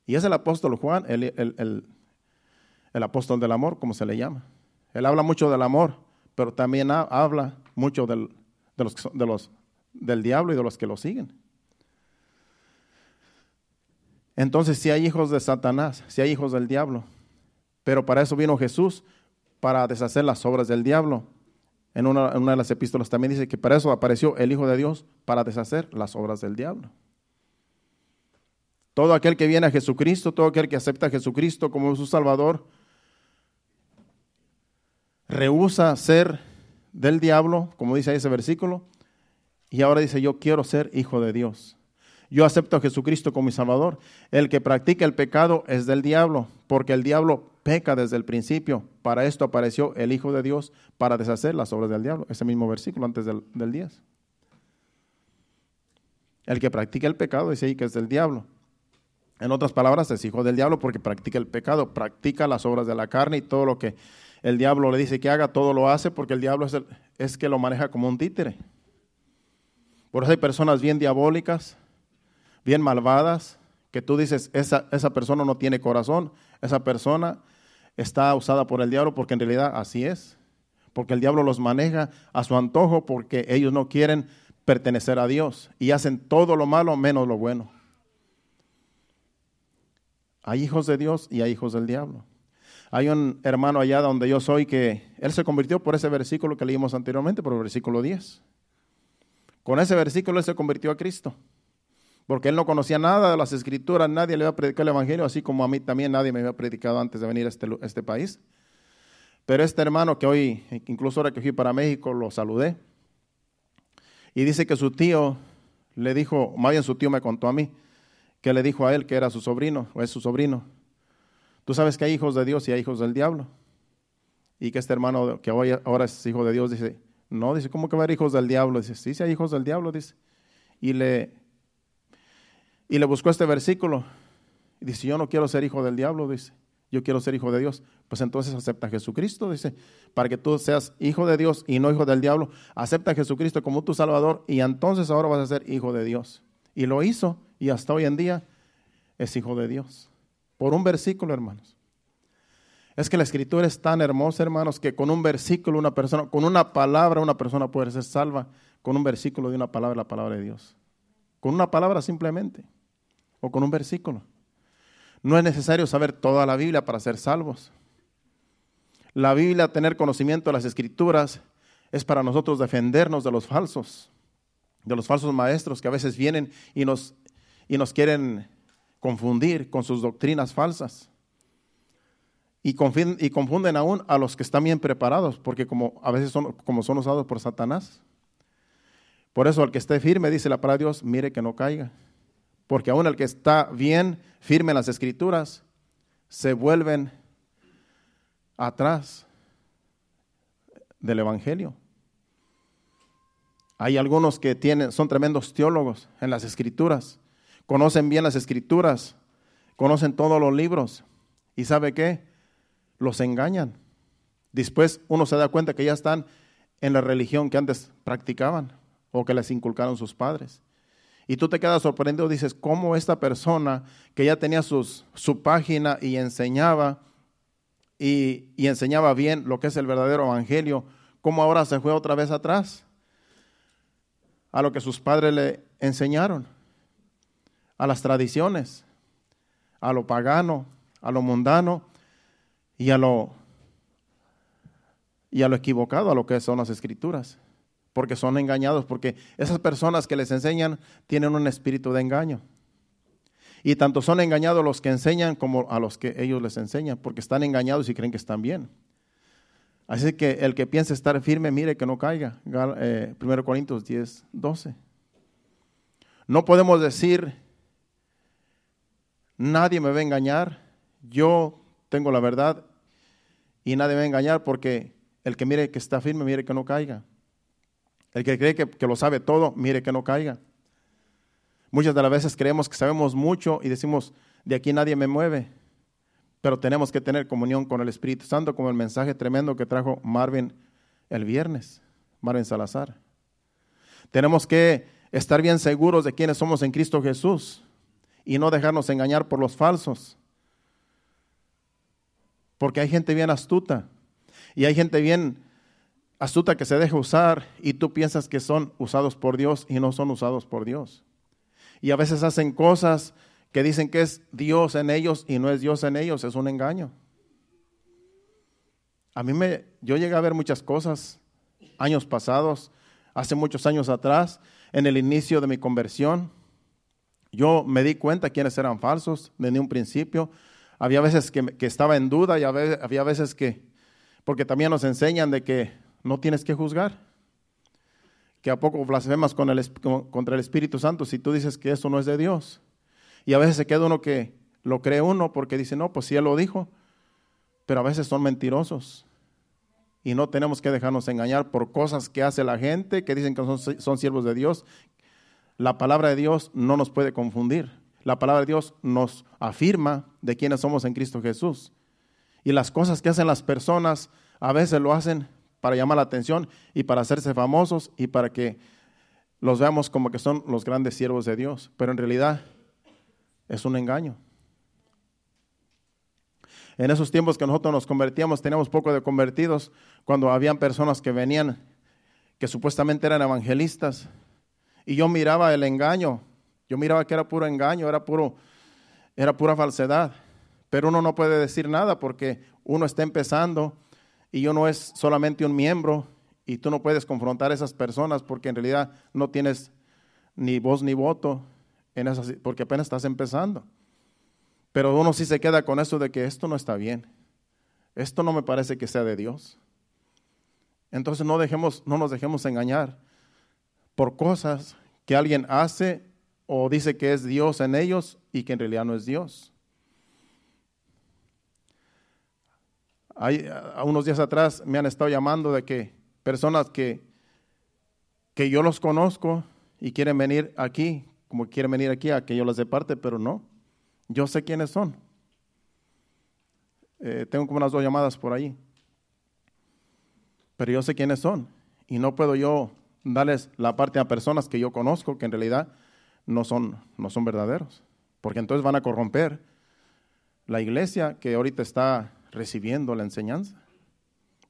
Y es el apóstol Juan, el, el, apóstol del amor, como se le llama. Él habla mucho del amor, pero también habla mucho del, de los, de los, del diablo y de los que lo siguen. Entonces, si hay hijos de Satanás, si hay hijos del diablo, pero para eso vino Jesús, para deshacer las obras del diablo. En una, de las epístolas también dice que para eso apareció el Hijo de Dios, para deshacer las obras del diablo. Todo aquel que viene a Jesucristo, todo aquel que acepta a Jesucristo como su Salvador, rehúsa ser del diablo, como dice ese versículo, y ahora dice, yo quiero ser hijo de Dios. Yo acepto a Jesucristo como mi Salvador. El que practica el pecado es del diablo, porque el diablo peca desde el principio. Para esto apareció el Hijo de Dios para deshacer las obras del diablo. Ese mismo versículo antes del, 10. El que practica el pecado dice ahí que es del diablo. En otras palabras, es hijo del diablo porque practica el pecado, practica las obras de la carne y todo lo que el diablo le dice que haga, todo lo hace porque el diablo es, es que lo maneja como un títere. Por eso hay personas bien diabólicas, bien malvadas, que tú dices, esa, esa persona no tiene corazón, esa persona está usada por el diablo porque en realidad así es, porque el diablo los maneja a su antojo porque ellos no quieren pertenecer a Dios y hacen todo lo malo menos lo bueno. Hay hijos de Dios y hay hijos del diablo. Hay un hermano allá donde yo soy que él se convirtió por ese versículo que leímos anteriormente, por el versículo 10. Con ese versículo él se convirtió a Cristo porque él no conocía nada de las escrituras, nadie le iba a predicar el Evangelio, así como a mí también nadie me había predicado antes de venir a este, este país. Pero este hermano que hoy, incluso ahora que fui para México, lo saludé. Y dice que su tío le dijo, más bien su tío me contó a mí, que le dijo a él que era su sobrino, o es su sobrino. Tú sabes que hay hijos de Dios y hay hijos del diablo. Y que este hermano que hoy, ahora es hijo de Dios dice, no, dice, ¿cómo que va a haber hijos del diablo? Dice, sí, sí hay hijos del diablo, dice. Y le, y le buscó este versículo. Y dice, yo no quiero ser hijo del diablo, dice. Yo quiero ser hijo de Dios. Pues entonces acepta a Jesucristo, dice. Para que tú seas hijo de Dios y no hijo del diablo. Acepta a Jesucristo como tu Salvador y entonces ahora vas a ser hijo de Dios. Y lo hizo y hasta hoy en día es hijo de Dios. Por un versículo, hermanos. Es que la escritura es tan hermosa, hermanos, que con un versículo una persona, con una palabra una persona puede ser salva con un versículo de una palabra, la palabra de Dios. Con una palabra simplemente, o con un versículo. No es necesario saber toda la Biblia para ser salvos. La Biblia, tener conocimiento de las escrituras, es para nosotros defendernos de los falsos, de los falsos maestros que a veces vienen y nos, y nos quieren confundir con sus doctrinas falsas. Y confunden, y confunden aún a los que están bien preparados, porque como a veces son, como son usados por Satanás. Por eso el que esté firme, dice la palabra de Dios, mire que no caiga. Porque aún el que está bien firme en las escrituras, se vuelven atrás del Evangelio. Hay algunos que tienen, son tremendos teólogos en las escrituras, conocen bien las escrituras, conocen todos los libros y sabe qué, los engañan. Después uno se da cuenta que ya están en la religión que antes practicaban o que les inculcaron sus padres. Y tú te quedas sorprendido, dices, ¿cómo esta persona que ya tenía sus, su página y enseñaba y, y, enseñaba bien lo que es el verdadero evangelio, cómo ahora se fue otra vez atrás a lo que sus padres le enseñaron? a las tradiciones, a lo pagano, a lo mundano y a lo, y a lo equivocado, a lo que son las escrituras, porque son engañados, porque esas personas que les enseñan tienen un espíritu de engaño. Y tanto son engañados los que enseñan como a los que ellos les enseñan, porque están engañados y creen que están bien. Así que el que piense estar firme, mire que no caiga. 1 eh, Corintios 10, 12. No podemos decir Nadie me va a engañar. Yo tengo la verdad y nadie me va a engañar porque el que mire que está firme, mire que no caiga. El que cree que, lo sabe todo, mire que no caiga. Muchas de las veces creemos que sabemos mucho y decimos, de aquí nadie me mueve. Pero tenemos que tener comunión con el Espíritu Santo, como el mensaje tremendo que trajo Marvin el viernes, Marvin Salazar. Tenemos que estar bien seguros de quiénes somos en Cristo Jesús y no dejarnos engañar por los falsos. Porque hay gente bien astuta y hay gente bien astuta que se deja usar y tú piensas que son usados por Dios y no son usados por Dios. Y a veces hacen cosas que dicen que es Dios en ellos y no es Dios en ellos, es un engaño. A mí me, yo llegué a ver muchas cosas años pasados, hace muchos años atrás, en el inicio de mi conversión. Yo me di cuenta quiénes eran falsos desde un principio. Había veces que, estaba en duda y había veces que, porque también nos enseñan de que no tienes que juzgar, que a poco blasfemas con contra el Espíritu Santo si tú dices que eso no es de Dios. Y a veces se queda uno que lo cree uno porque dice, no, pues sí, él lo dijo, pero a veces son mentirosos. Y no tenemos que dejarnos engañar por cosas que hace la gente, que dicen que son, son siervos de Dios, la palabra de Dios no nos puede confundir. La palabra de Dios nos afirma de quiénes somos en Cristo Jesús. Y las cosas que hacen las personas a veces lo hacen para llamar la atención y para hacerse famosos y para que los veamos como que son los grandes siervos de Dios. Pero en realidad es un engaño. En esos tiempos que nosotros nos convertíamos, teníamos poco de convertidos, cuando habían personas que venían, que supuestamente eran evangelistas, y yo miraba el engaño. Yo miraba que era puro engaño, era, puro, era pura falsedad. Pero uno no puede decir nada porque uno está empezando y uno es solamente un miembro y tú no puedes confrontar a esas personas porque en realidad no tienes ni voz ni voto en esas, porque apenas estás empezando. Pero uno sí se queda con eso de que esto no está bien. Esto no me parece que sea de Dios. Entonces no, dejemos, no nos dejemos engañar por cosas que alguien hace o dice que es Dios en ellos y que en realidad no es Dios. Hay, a unos días atrás me han estado llamando de que personas que, que yo los conozco y quieren venir aquí, como quieren venir aquí a que yo les dé parte, pero no. Yo sé quiénes son. Eh, tengo como unas dos llamadas por ahí. Pero yo sé quiénes son. Y no puedo yo darles la parte a personas que yo conozco que en realidad no son, no son verdaderos. Porque entonces van a corromper la iglesia que ahorita está recibiendo la enseñanza.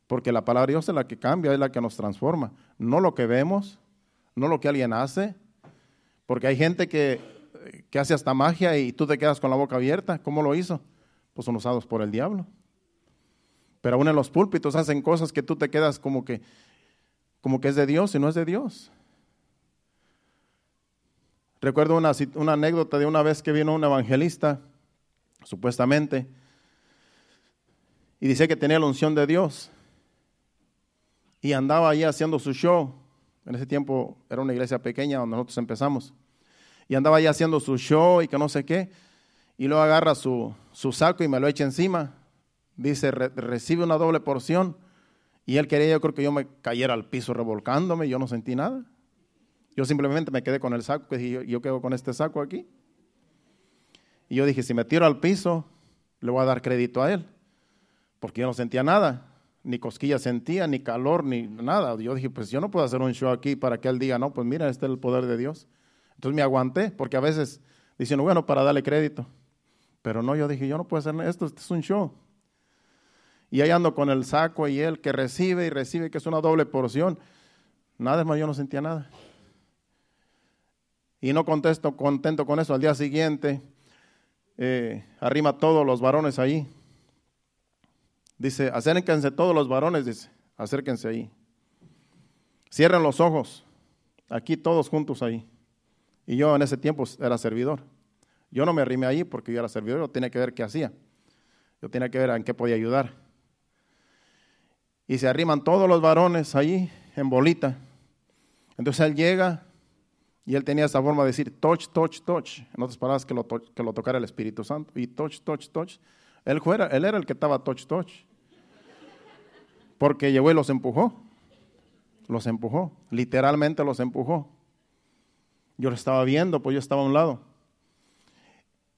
Porque la palabra de Dios es la que cambia, es la que nos transforma. No lo que vemos, no lo que alguien hace. Porque hay gente que, que hace hasta magia y tú te quedas con la boca abierta. ¿Cómo lo hizo? Pues son usados por el diablo. Pero aún en los púlpitos hacen cosas que tú te quedas como que, como que es de Dios y no es de Dios. Recuerdo una, una anécdota de una vez que vino un evangelista, supuestamente, y dice que tenía la unción de Dios. Y andaba ahí haciendo su show. En ese tiempo era una iglesia pequeña donde nosotros empezamos. Y andaba ahí haciendo su show y que no sé qué. Y luego agarra su, su saco y me lo echa encima dice, recibe una doble porción. Y él quería, yo creo que yo me cayera al piso revolcándome, yo no sentí nada. Yo simplemente me quedé con el saco, que yo, yo quedo con este saco aquí. Y yo dije, si me tiro al piso, le voy a dar crédito a él, porque yo no sentía nada, ni cosquillas sentía, ni calor, ni nada. Yo dije, pues yo no puedo hacer un show aquí para que él diga, no, pues mira, este es el poder de Dios. Entonces me aguanté, porque a veces dicen, bueno, para darle crédito. Pero no, yo dije, yo no puedo hacer esto, este es un show. Y ahí ando con el saco y él que recibe y recibe, que es una doble porción. Nada más, yo no sentía nada. Y no contesto contento con eso. Al día siguiente, eh, arrima todos los varones ahí. Dice, acérquense todos los varones, dice, acérquense ahí. Cierren los ojos, aquí todos juntos ahí. Y yo en ese tiempo era servidor. Yo no me arrimé ahí porque yo era servidor, yo tenía que ver qué hacía. Yo tenía que ver en qué podía ayudar y se arriman todos los varones ahí en bolita. Entonces él llega y él tenía esa forma de decir touch, touch, touch. En otras palabras, que lo, que lo tocara el Espíritu Santo. Y touch, touch, touch. Él, fuera, él era el que estaba touch, touch. Porque llegó y los empujó. Los empujó. Literalmente los empujó. Yo lo estaba viendo, pues yo estaba a un lado.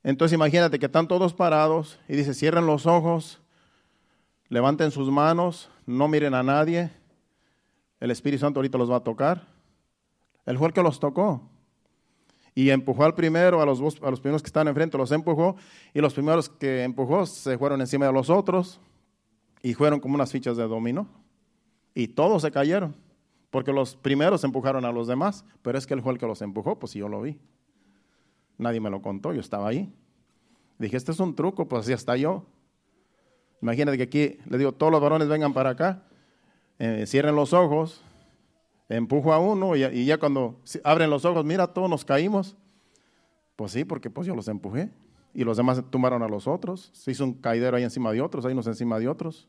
Entonces imagínate que están todos parados y dice, cierren los ojos levanten sus manos, no miren a nadie. El Espíritu Santo ahorita los va a tocar. Él fue el que los tocó. Y empujó al primero, a los, a los primeros que estaban enfrente, los empujó. Y los primeros que empujó se fueron encima de los otros. Y fueron como unas fichas de dominó. Y todos se cayeron. Porque los primeros empujaron a los demás. Pero es que él fue el que los empujó, pues yo lo vi. Nadie me lo contó, yo estaba ahí. Dije, este es un truco, pues así está yo. Imagínate que aquí le digo, todos los varones vengan para acá, eh, cierren los ojos, empujo a uno y, ya cuando abren los ojos, mira, todos nos caímos. Pues sí, porque pues yo los empujé y los demás tumbaron a los otros. Se hizo un caidero ahí encima de otros, ahí nos encima de otros.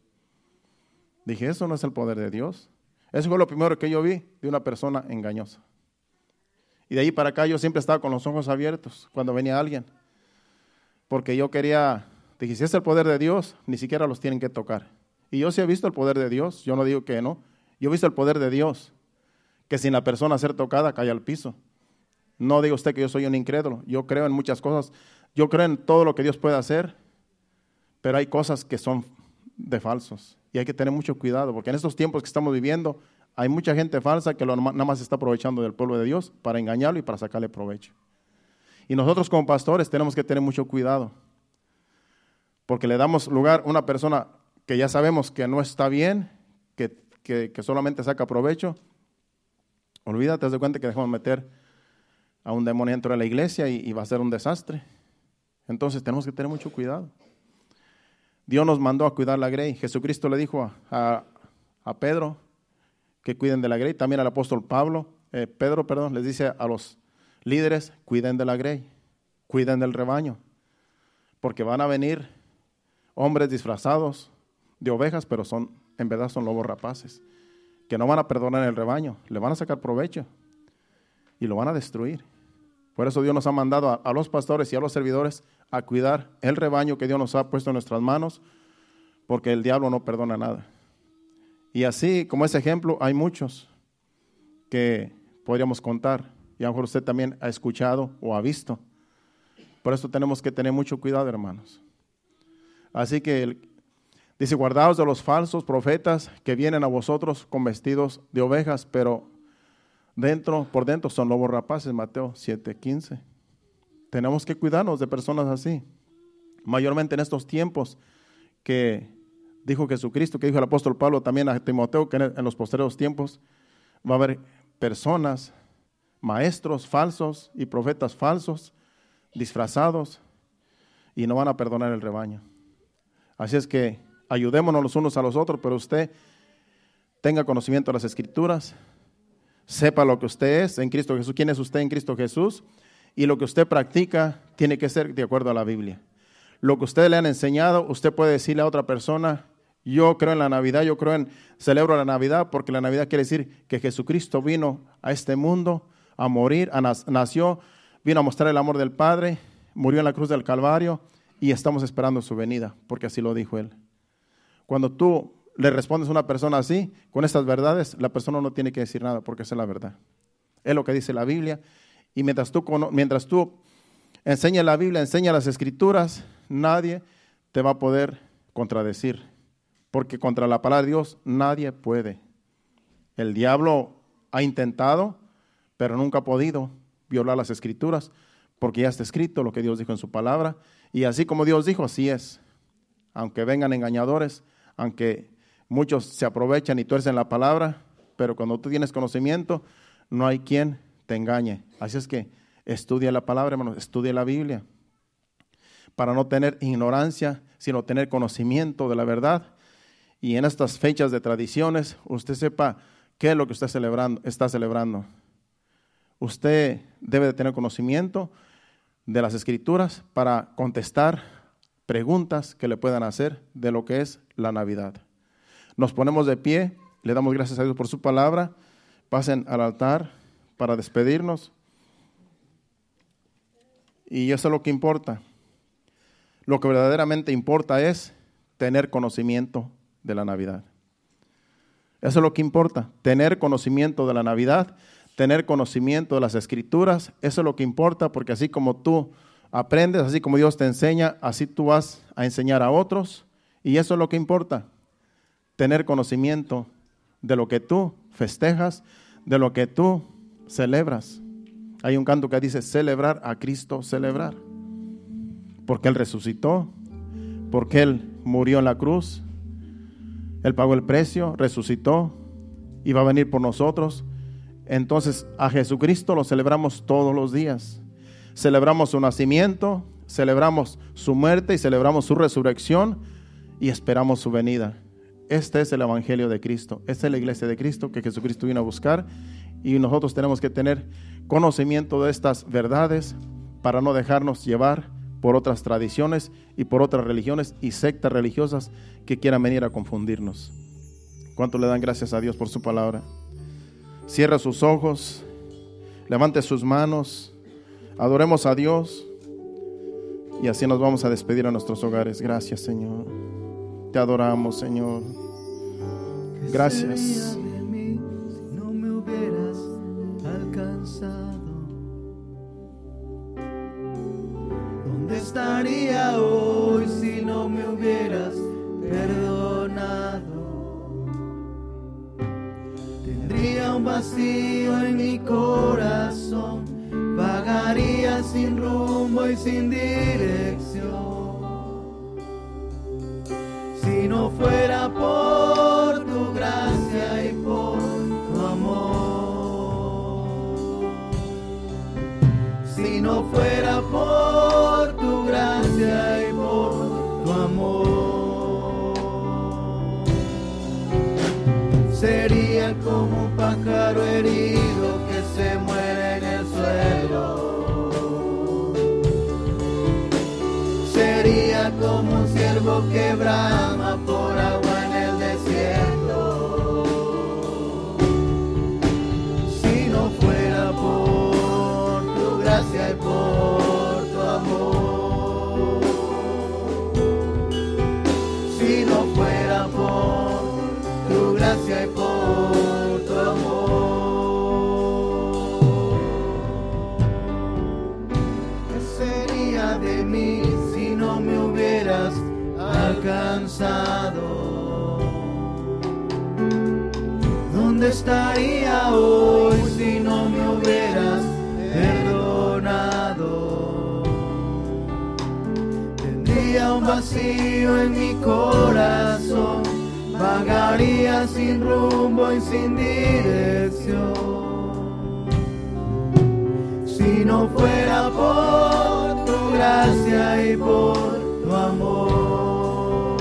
Dije, eso no es el poder de Dios. Eso fue lo primero que yo vi de una persona engañosa. Y de ahí para acá yo siempre estaba con los ojos abiertos cuando venía alguien. Porque yo quería Dije, si es el poder de Dios, ni siquiera los tienen que tocar. Y yo sí he visto el poder de Dios, yo no digo que no. Yo he visto el poder de Dios, que sin la persona ser tocada cae al piso. No diga usted que yo soy un incrédulo, yo creo en muchas cosas, yo creo en todo lo que Dios puede hacer, pero hay cosas que son de falsos. Y hay que tener mucho cuidado, porque en estos tiempos que estamos viviendo, hay mucha gente falsa que nada más está aprovechando del pueblo de Dios para engañarlo y para sacarle provecho. Y nosotros como pastores tenemos que tener mucho cuidado porque le damos lugar a una persona que ya sabemos que no está bien, que, solamente saca provecho, olvídate, haz de cuenta que dejamos meter a un demonio dentro de la iglesia y, va a ser un desastre. Entonces tenemos que tener mucho cuidado. Dios nos mandó a cuidar la grey. Jesucristo le dijo a, Pedro que cuiden de la grey. También al apóstol Pablo, eh, Pedro, perdón, les dice a los líderes, cuiden de la grey, cuiden del rebaño, porque van a venir hombres disfrazados de ovejas, pero son, en verdad son lobos rapaces, que no van a perdonar el rebaño, le van a sacar provecho y lo van a destruir. Por eso Dios nos ha mandado a, los pastores y a los servidores a cuidar el rebaño que Dios nos ha puesto en nuestras manos, porque el diablo no perdona nada. Y así como ese ejemplo, hay muchos que podríamos contar, y a lo mejor usted también ha escuchado o ha visto. Por eso tenemos que tener mucho cuidado, hermanos. Así que dice, guardaos de los falsos profetas que vienen a vosotros con vestidos de ovejas, pero dentro, por dentro son lobos rapaces, Mateo 7:15. Tenemos que cuidarnos de personas así. Mayormente en estos tiempos que dijo Jesucristo, que dijo el apóstol Pablo también a Timoteo, que en los posteriores tiempos va a haber personas maestros falsos y profetas falsos, disfrazados, y no van a perdonar el rebaño. Así es que ayudémonos los unos a los otros, pero usted tenga conocimiento de las escrituras, sepa lo que usted es en Cristo Jesús, quién es usted en Cristo Jesús, y lo que usted practica tiene que ser de acuerdo a la Biblia. Lo que usted le han enseñado, usted puede decirle a otra persona, yo creo en la Navidad, yo creo en, celebro la Navidad porque la Navidad quiere decir que Jesucristo vino a este mundo a morir, nació, vino a mostrar el amor del Padre, murió en la cruz del Calvario y estamos esperando su venida, porque así lo dijo Él. Cuando tú le respondes a una persona así, con estas verdades, la persona no tiene que decir nada, porque es la verdad. Es lo que dice la Biblia. Y mientras tú, mientras tú enseñas la Biblia, enseñas las escrituras, nadie te va a poder contradecir, porque contra la palabra de Dios nadie puede. El diablo ha intentado, pero nunca ha podido violar las escrituras, porque ya está escrito lo que Dios dijo en su palabra, y así como Dios dijo, así es. Aunque vengan engañadores, aunque muchos se aprovechan y tuercen la palabra, pero cuando tú tienes conocimiento, no hay quien te engañe. Así es que estudia la palabra, hermanos, estudia la Biblia, para no tener ignorancia, sino tener conocimiento de la verdad. Y en estas fechas de tradiciones, usted sepa qué es lo que usted celebrando, está celebrando. Usted debe de tener conocimiento de las escrituras para contestar preguntas que le puedan hacer de lo que es la Navidad. Nos ponemos de pie, le damos gracias a Dios por su palabra, pasen al altar para despedirnos. Y eso es lo que importa. Lo que verdaderamente importa es tener conocimiento de la Navidad. Eso es lo que importa, tener conocimiento de la Navidad tener conocimiento de las escrituras, eso es lo que importa, porque así como tú aprendes, así como Dios te enseña, así tú vas a enseñar a otros, y eso es lo que importa, tener conocimiento de lo que tú festejas, de lo que tú celebras. Hay un canto que dice, celebrar a Cristo, celebrar, porque Él resucitó, porque Él murió en la cruz, Él pagó el precio, resucitó y va a venir por nosotros entonces a Jesucristo lo celebramos todos los días. Celebramos su nacimiento, celebramos su muerte y celebramos su resurrección y esperamos su venida. Este es el Evangelio de Cristo. Esta es la iglesia de Cristo que Jesucristo vino a buscar y nosotros tenemos que tener conocimiento de estas verdades para no dejarnos llevar por otras tradiciones y por otras religiones y sectas religiosas que quieran venir a confundirnos. ¿Cuánto le dan gracias a Dios por su palabra? Cierra sus ojos, levante sus manos, adoremos a Dios y así nos vamos a despedir a nuestros hogares. Gracias Señor. Te adoramos Señor. Gracias. ¿Dónde estaría hoy si no me hubieras perdonado? Rumbo y un vacío en mi corazón, vagaría sin rumbo y sin dirección. no fuera por tu gracia y por tu amor.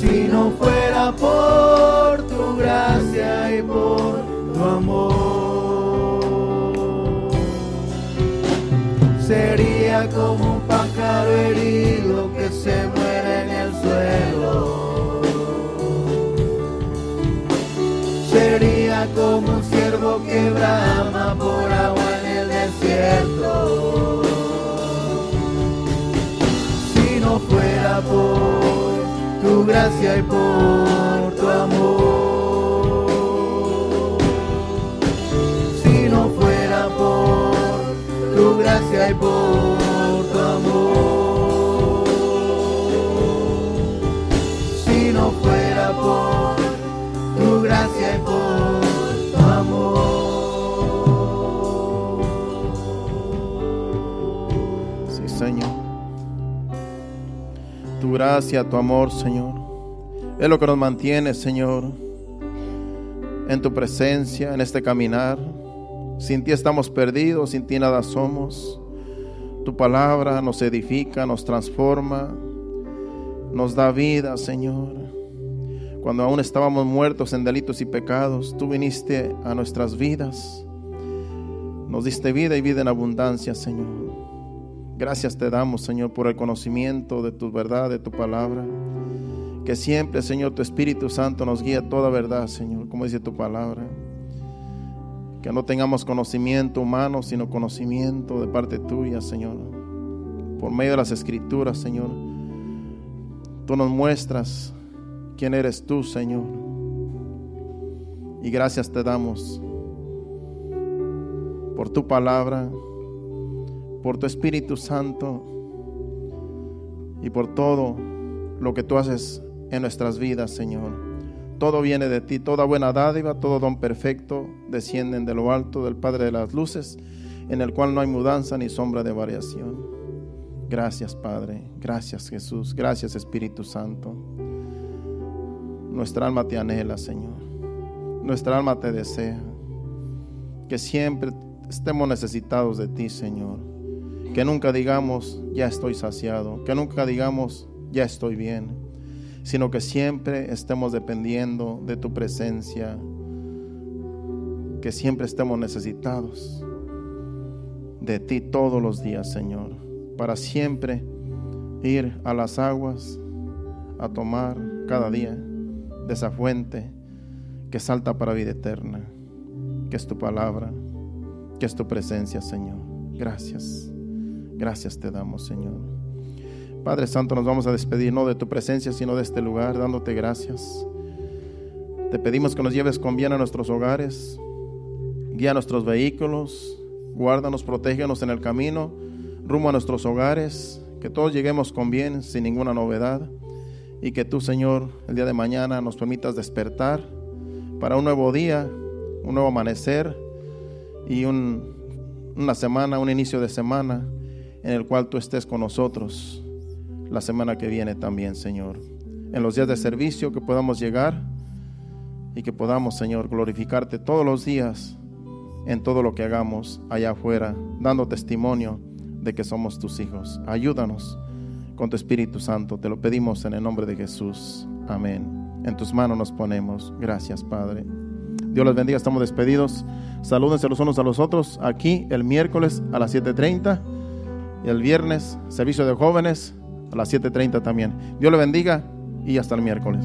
Si no fuera por tu gracia y por tu amor. Se muere en el suelo. Sería como un ciervo que brama por agua en el desierto. Si no fuera por tu gracia y por tu amor. Si no fuera por tu gracia y por gracia, tu amor, Señor. Es lo que nos mantiene, Señor, en tu presencia, en este caminar. Sin ti estamos perdidos, sin ti nada somos. Tu palabra nos edifica, nos transforma, nos da vida, Señor. Cuando aún estábamos muertos en delitos y pecados, tú viniste a nuestras vidas. Nos diste vida y vida en abundancia, Señor. Gracias te damos, Señor, por el conocimiento de tu verdad, de tu palabra. Que siempre, Señor, tu Espíritu Santo nos guíe a toda verdad, Señor, como dice tu palabra. Que no tengamos conocimiento humano, sino conocimiento de parte tuya, Señor. Por medio de las escrituras, Señor. Tú nos muestras quién eres tú, Señor. Y gracias te damos por tu palabra, por tu Espíritu Santo y por todo lo que tú haces en nuestras vidas, Señor. Todo viene de ti, toda buena dádiva, todo don perfecto descienden de lo alto del Padre de las Luces, en el cual no hay mudanza ni sombra de variación. Gracias, Padre. Gracias, Jesús. Gracias, Espíritu Santo. Nuestra alma te anhela, Señor. Nuestra alma te desea. Que siempre estemos necesitados de ti, Señor. Que nunca digamos, ya estoy saciado. Que nunca digamos, ya estoy bien. Sino que siempre estemos dependiendo de tu presencia. Que siempre estemos necesitados de ti todos los días, Señor. Para siempre ir a las aguas a tomar cada día de esa fuente que salta para vida eterna, que es tu palabra, que es tu presencia, Señor. Gracias, gracias te damos, Señor. Padre Santo, nos vamos a despedir no de tu presencia, sino de este lugar, dándote gracias. Te pedimos que nos lleves con bien a nuestros hogares, guía nuestros vehículos, guárdanos, protégenos en el camino, rumbo a nuestros hogares, que todos lleguemos con bien, sin ninguna novedad. Y que tú, Señor, el día de mañana nos permitas despertar para un nuevo día, un nuevo amanecer y un, una semana, un inicio de semana en el cual tú estés con nosotros la semana que viene también, Señor. En los días de servicio que podamos llegar y que podamos, Señor, glorificarte todos los días en todo lo que hagamos allá afuera, dando testimonio de que somos tus hijos. Ayúdanos con tu Espíritu Santo. Te lo pedimos en el nombre de Jesús. Amén. En tus manos nos ponemos. Gracias, Padre. Dios les bendiga. Estamos despedidos. Salúdense los unos a los otros. Aquí el miércoles a las 7.30 y el viernes servicio de jóvenes a las 7.30 también. Dios le bendiga y hasta el miércoles.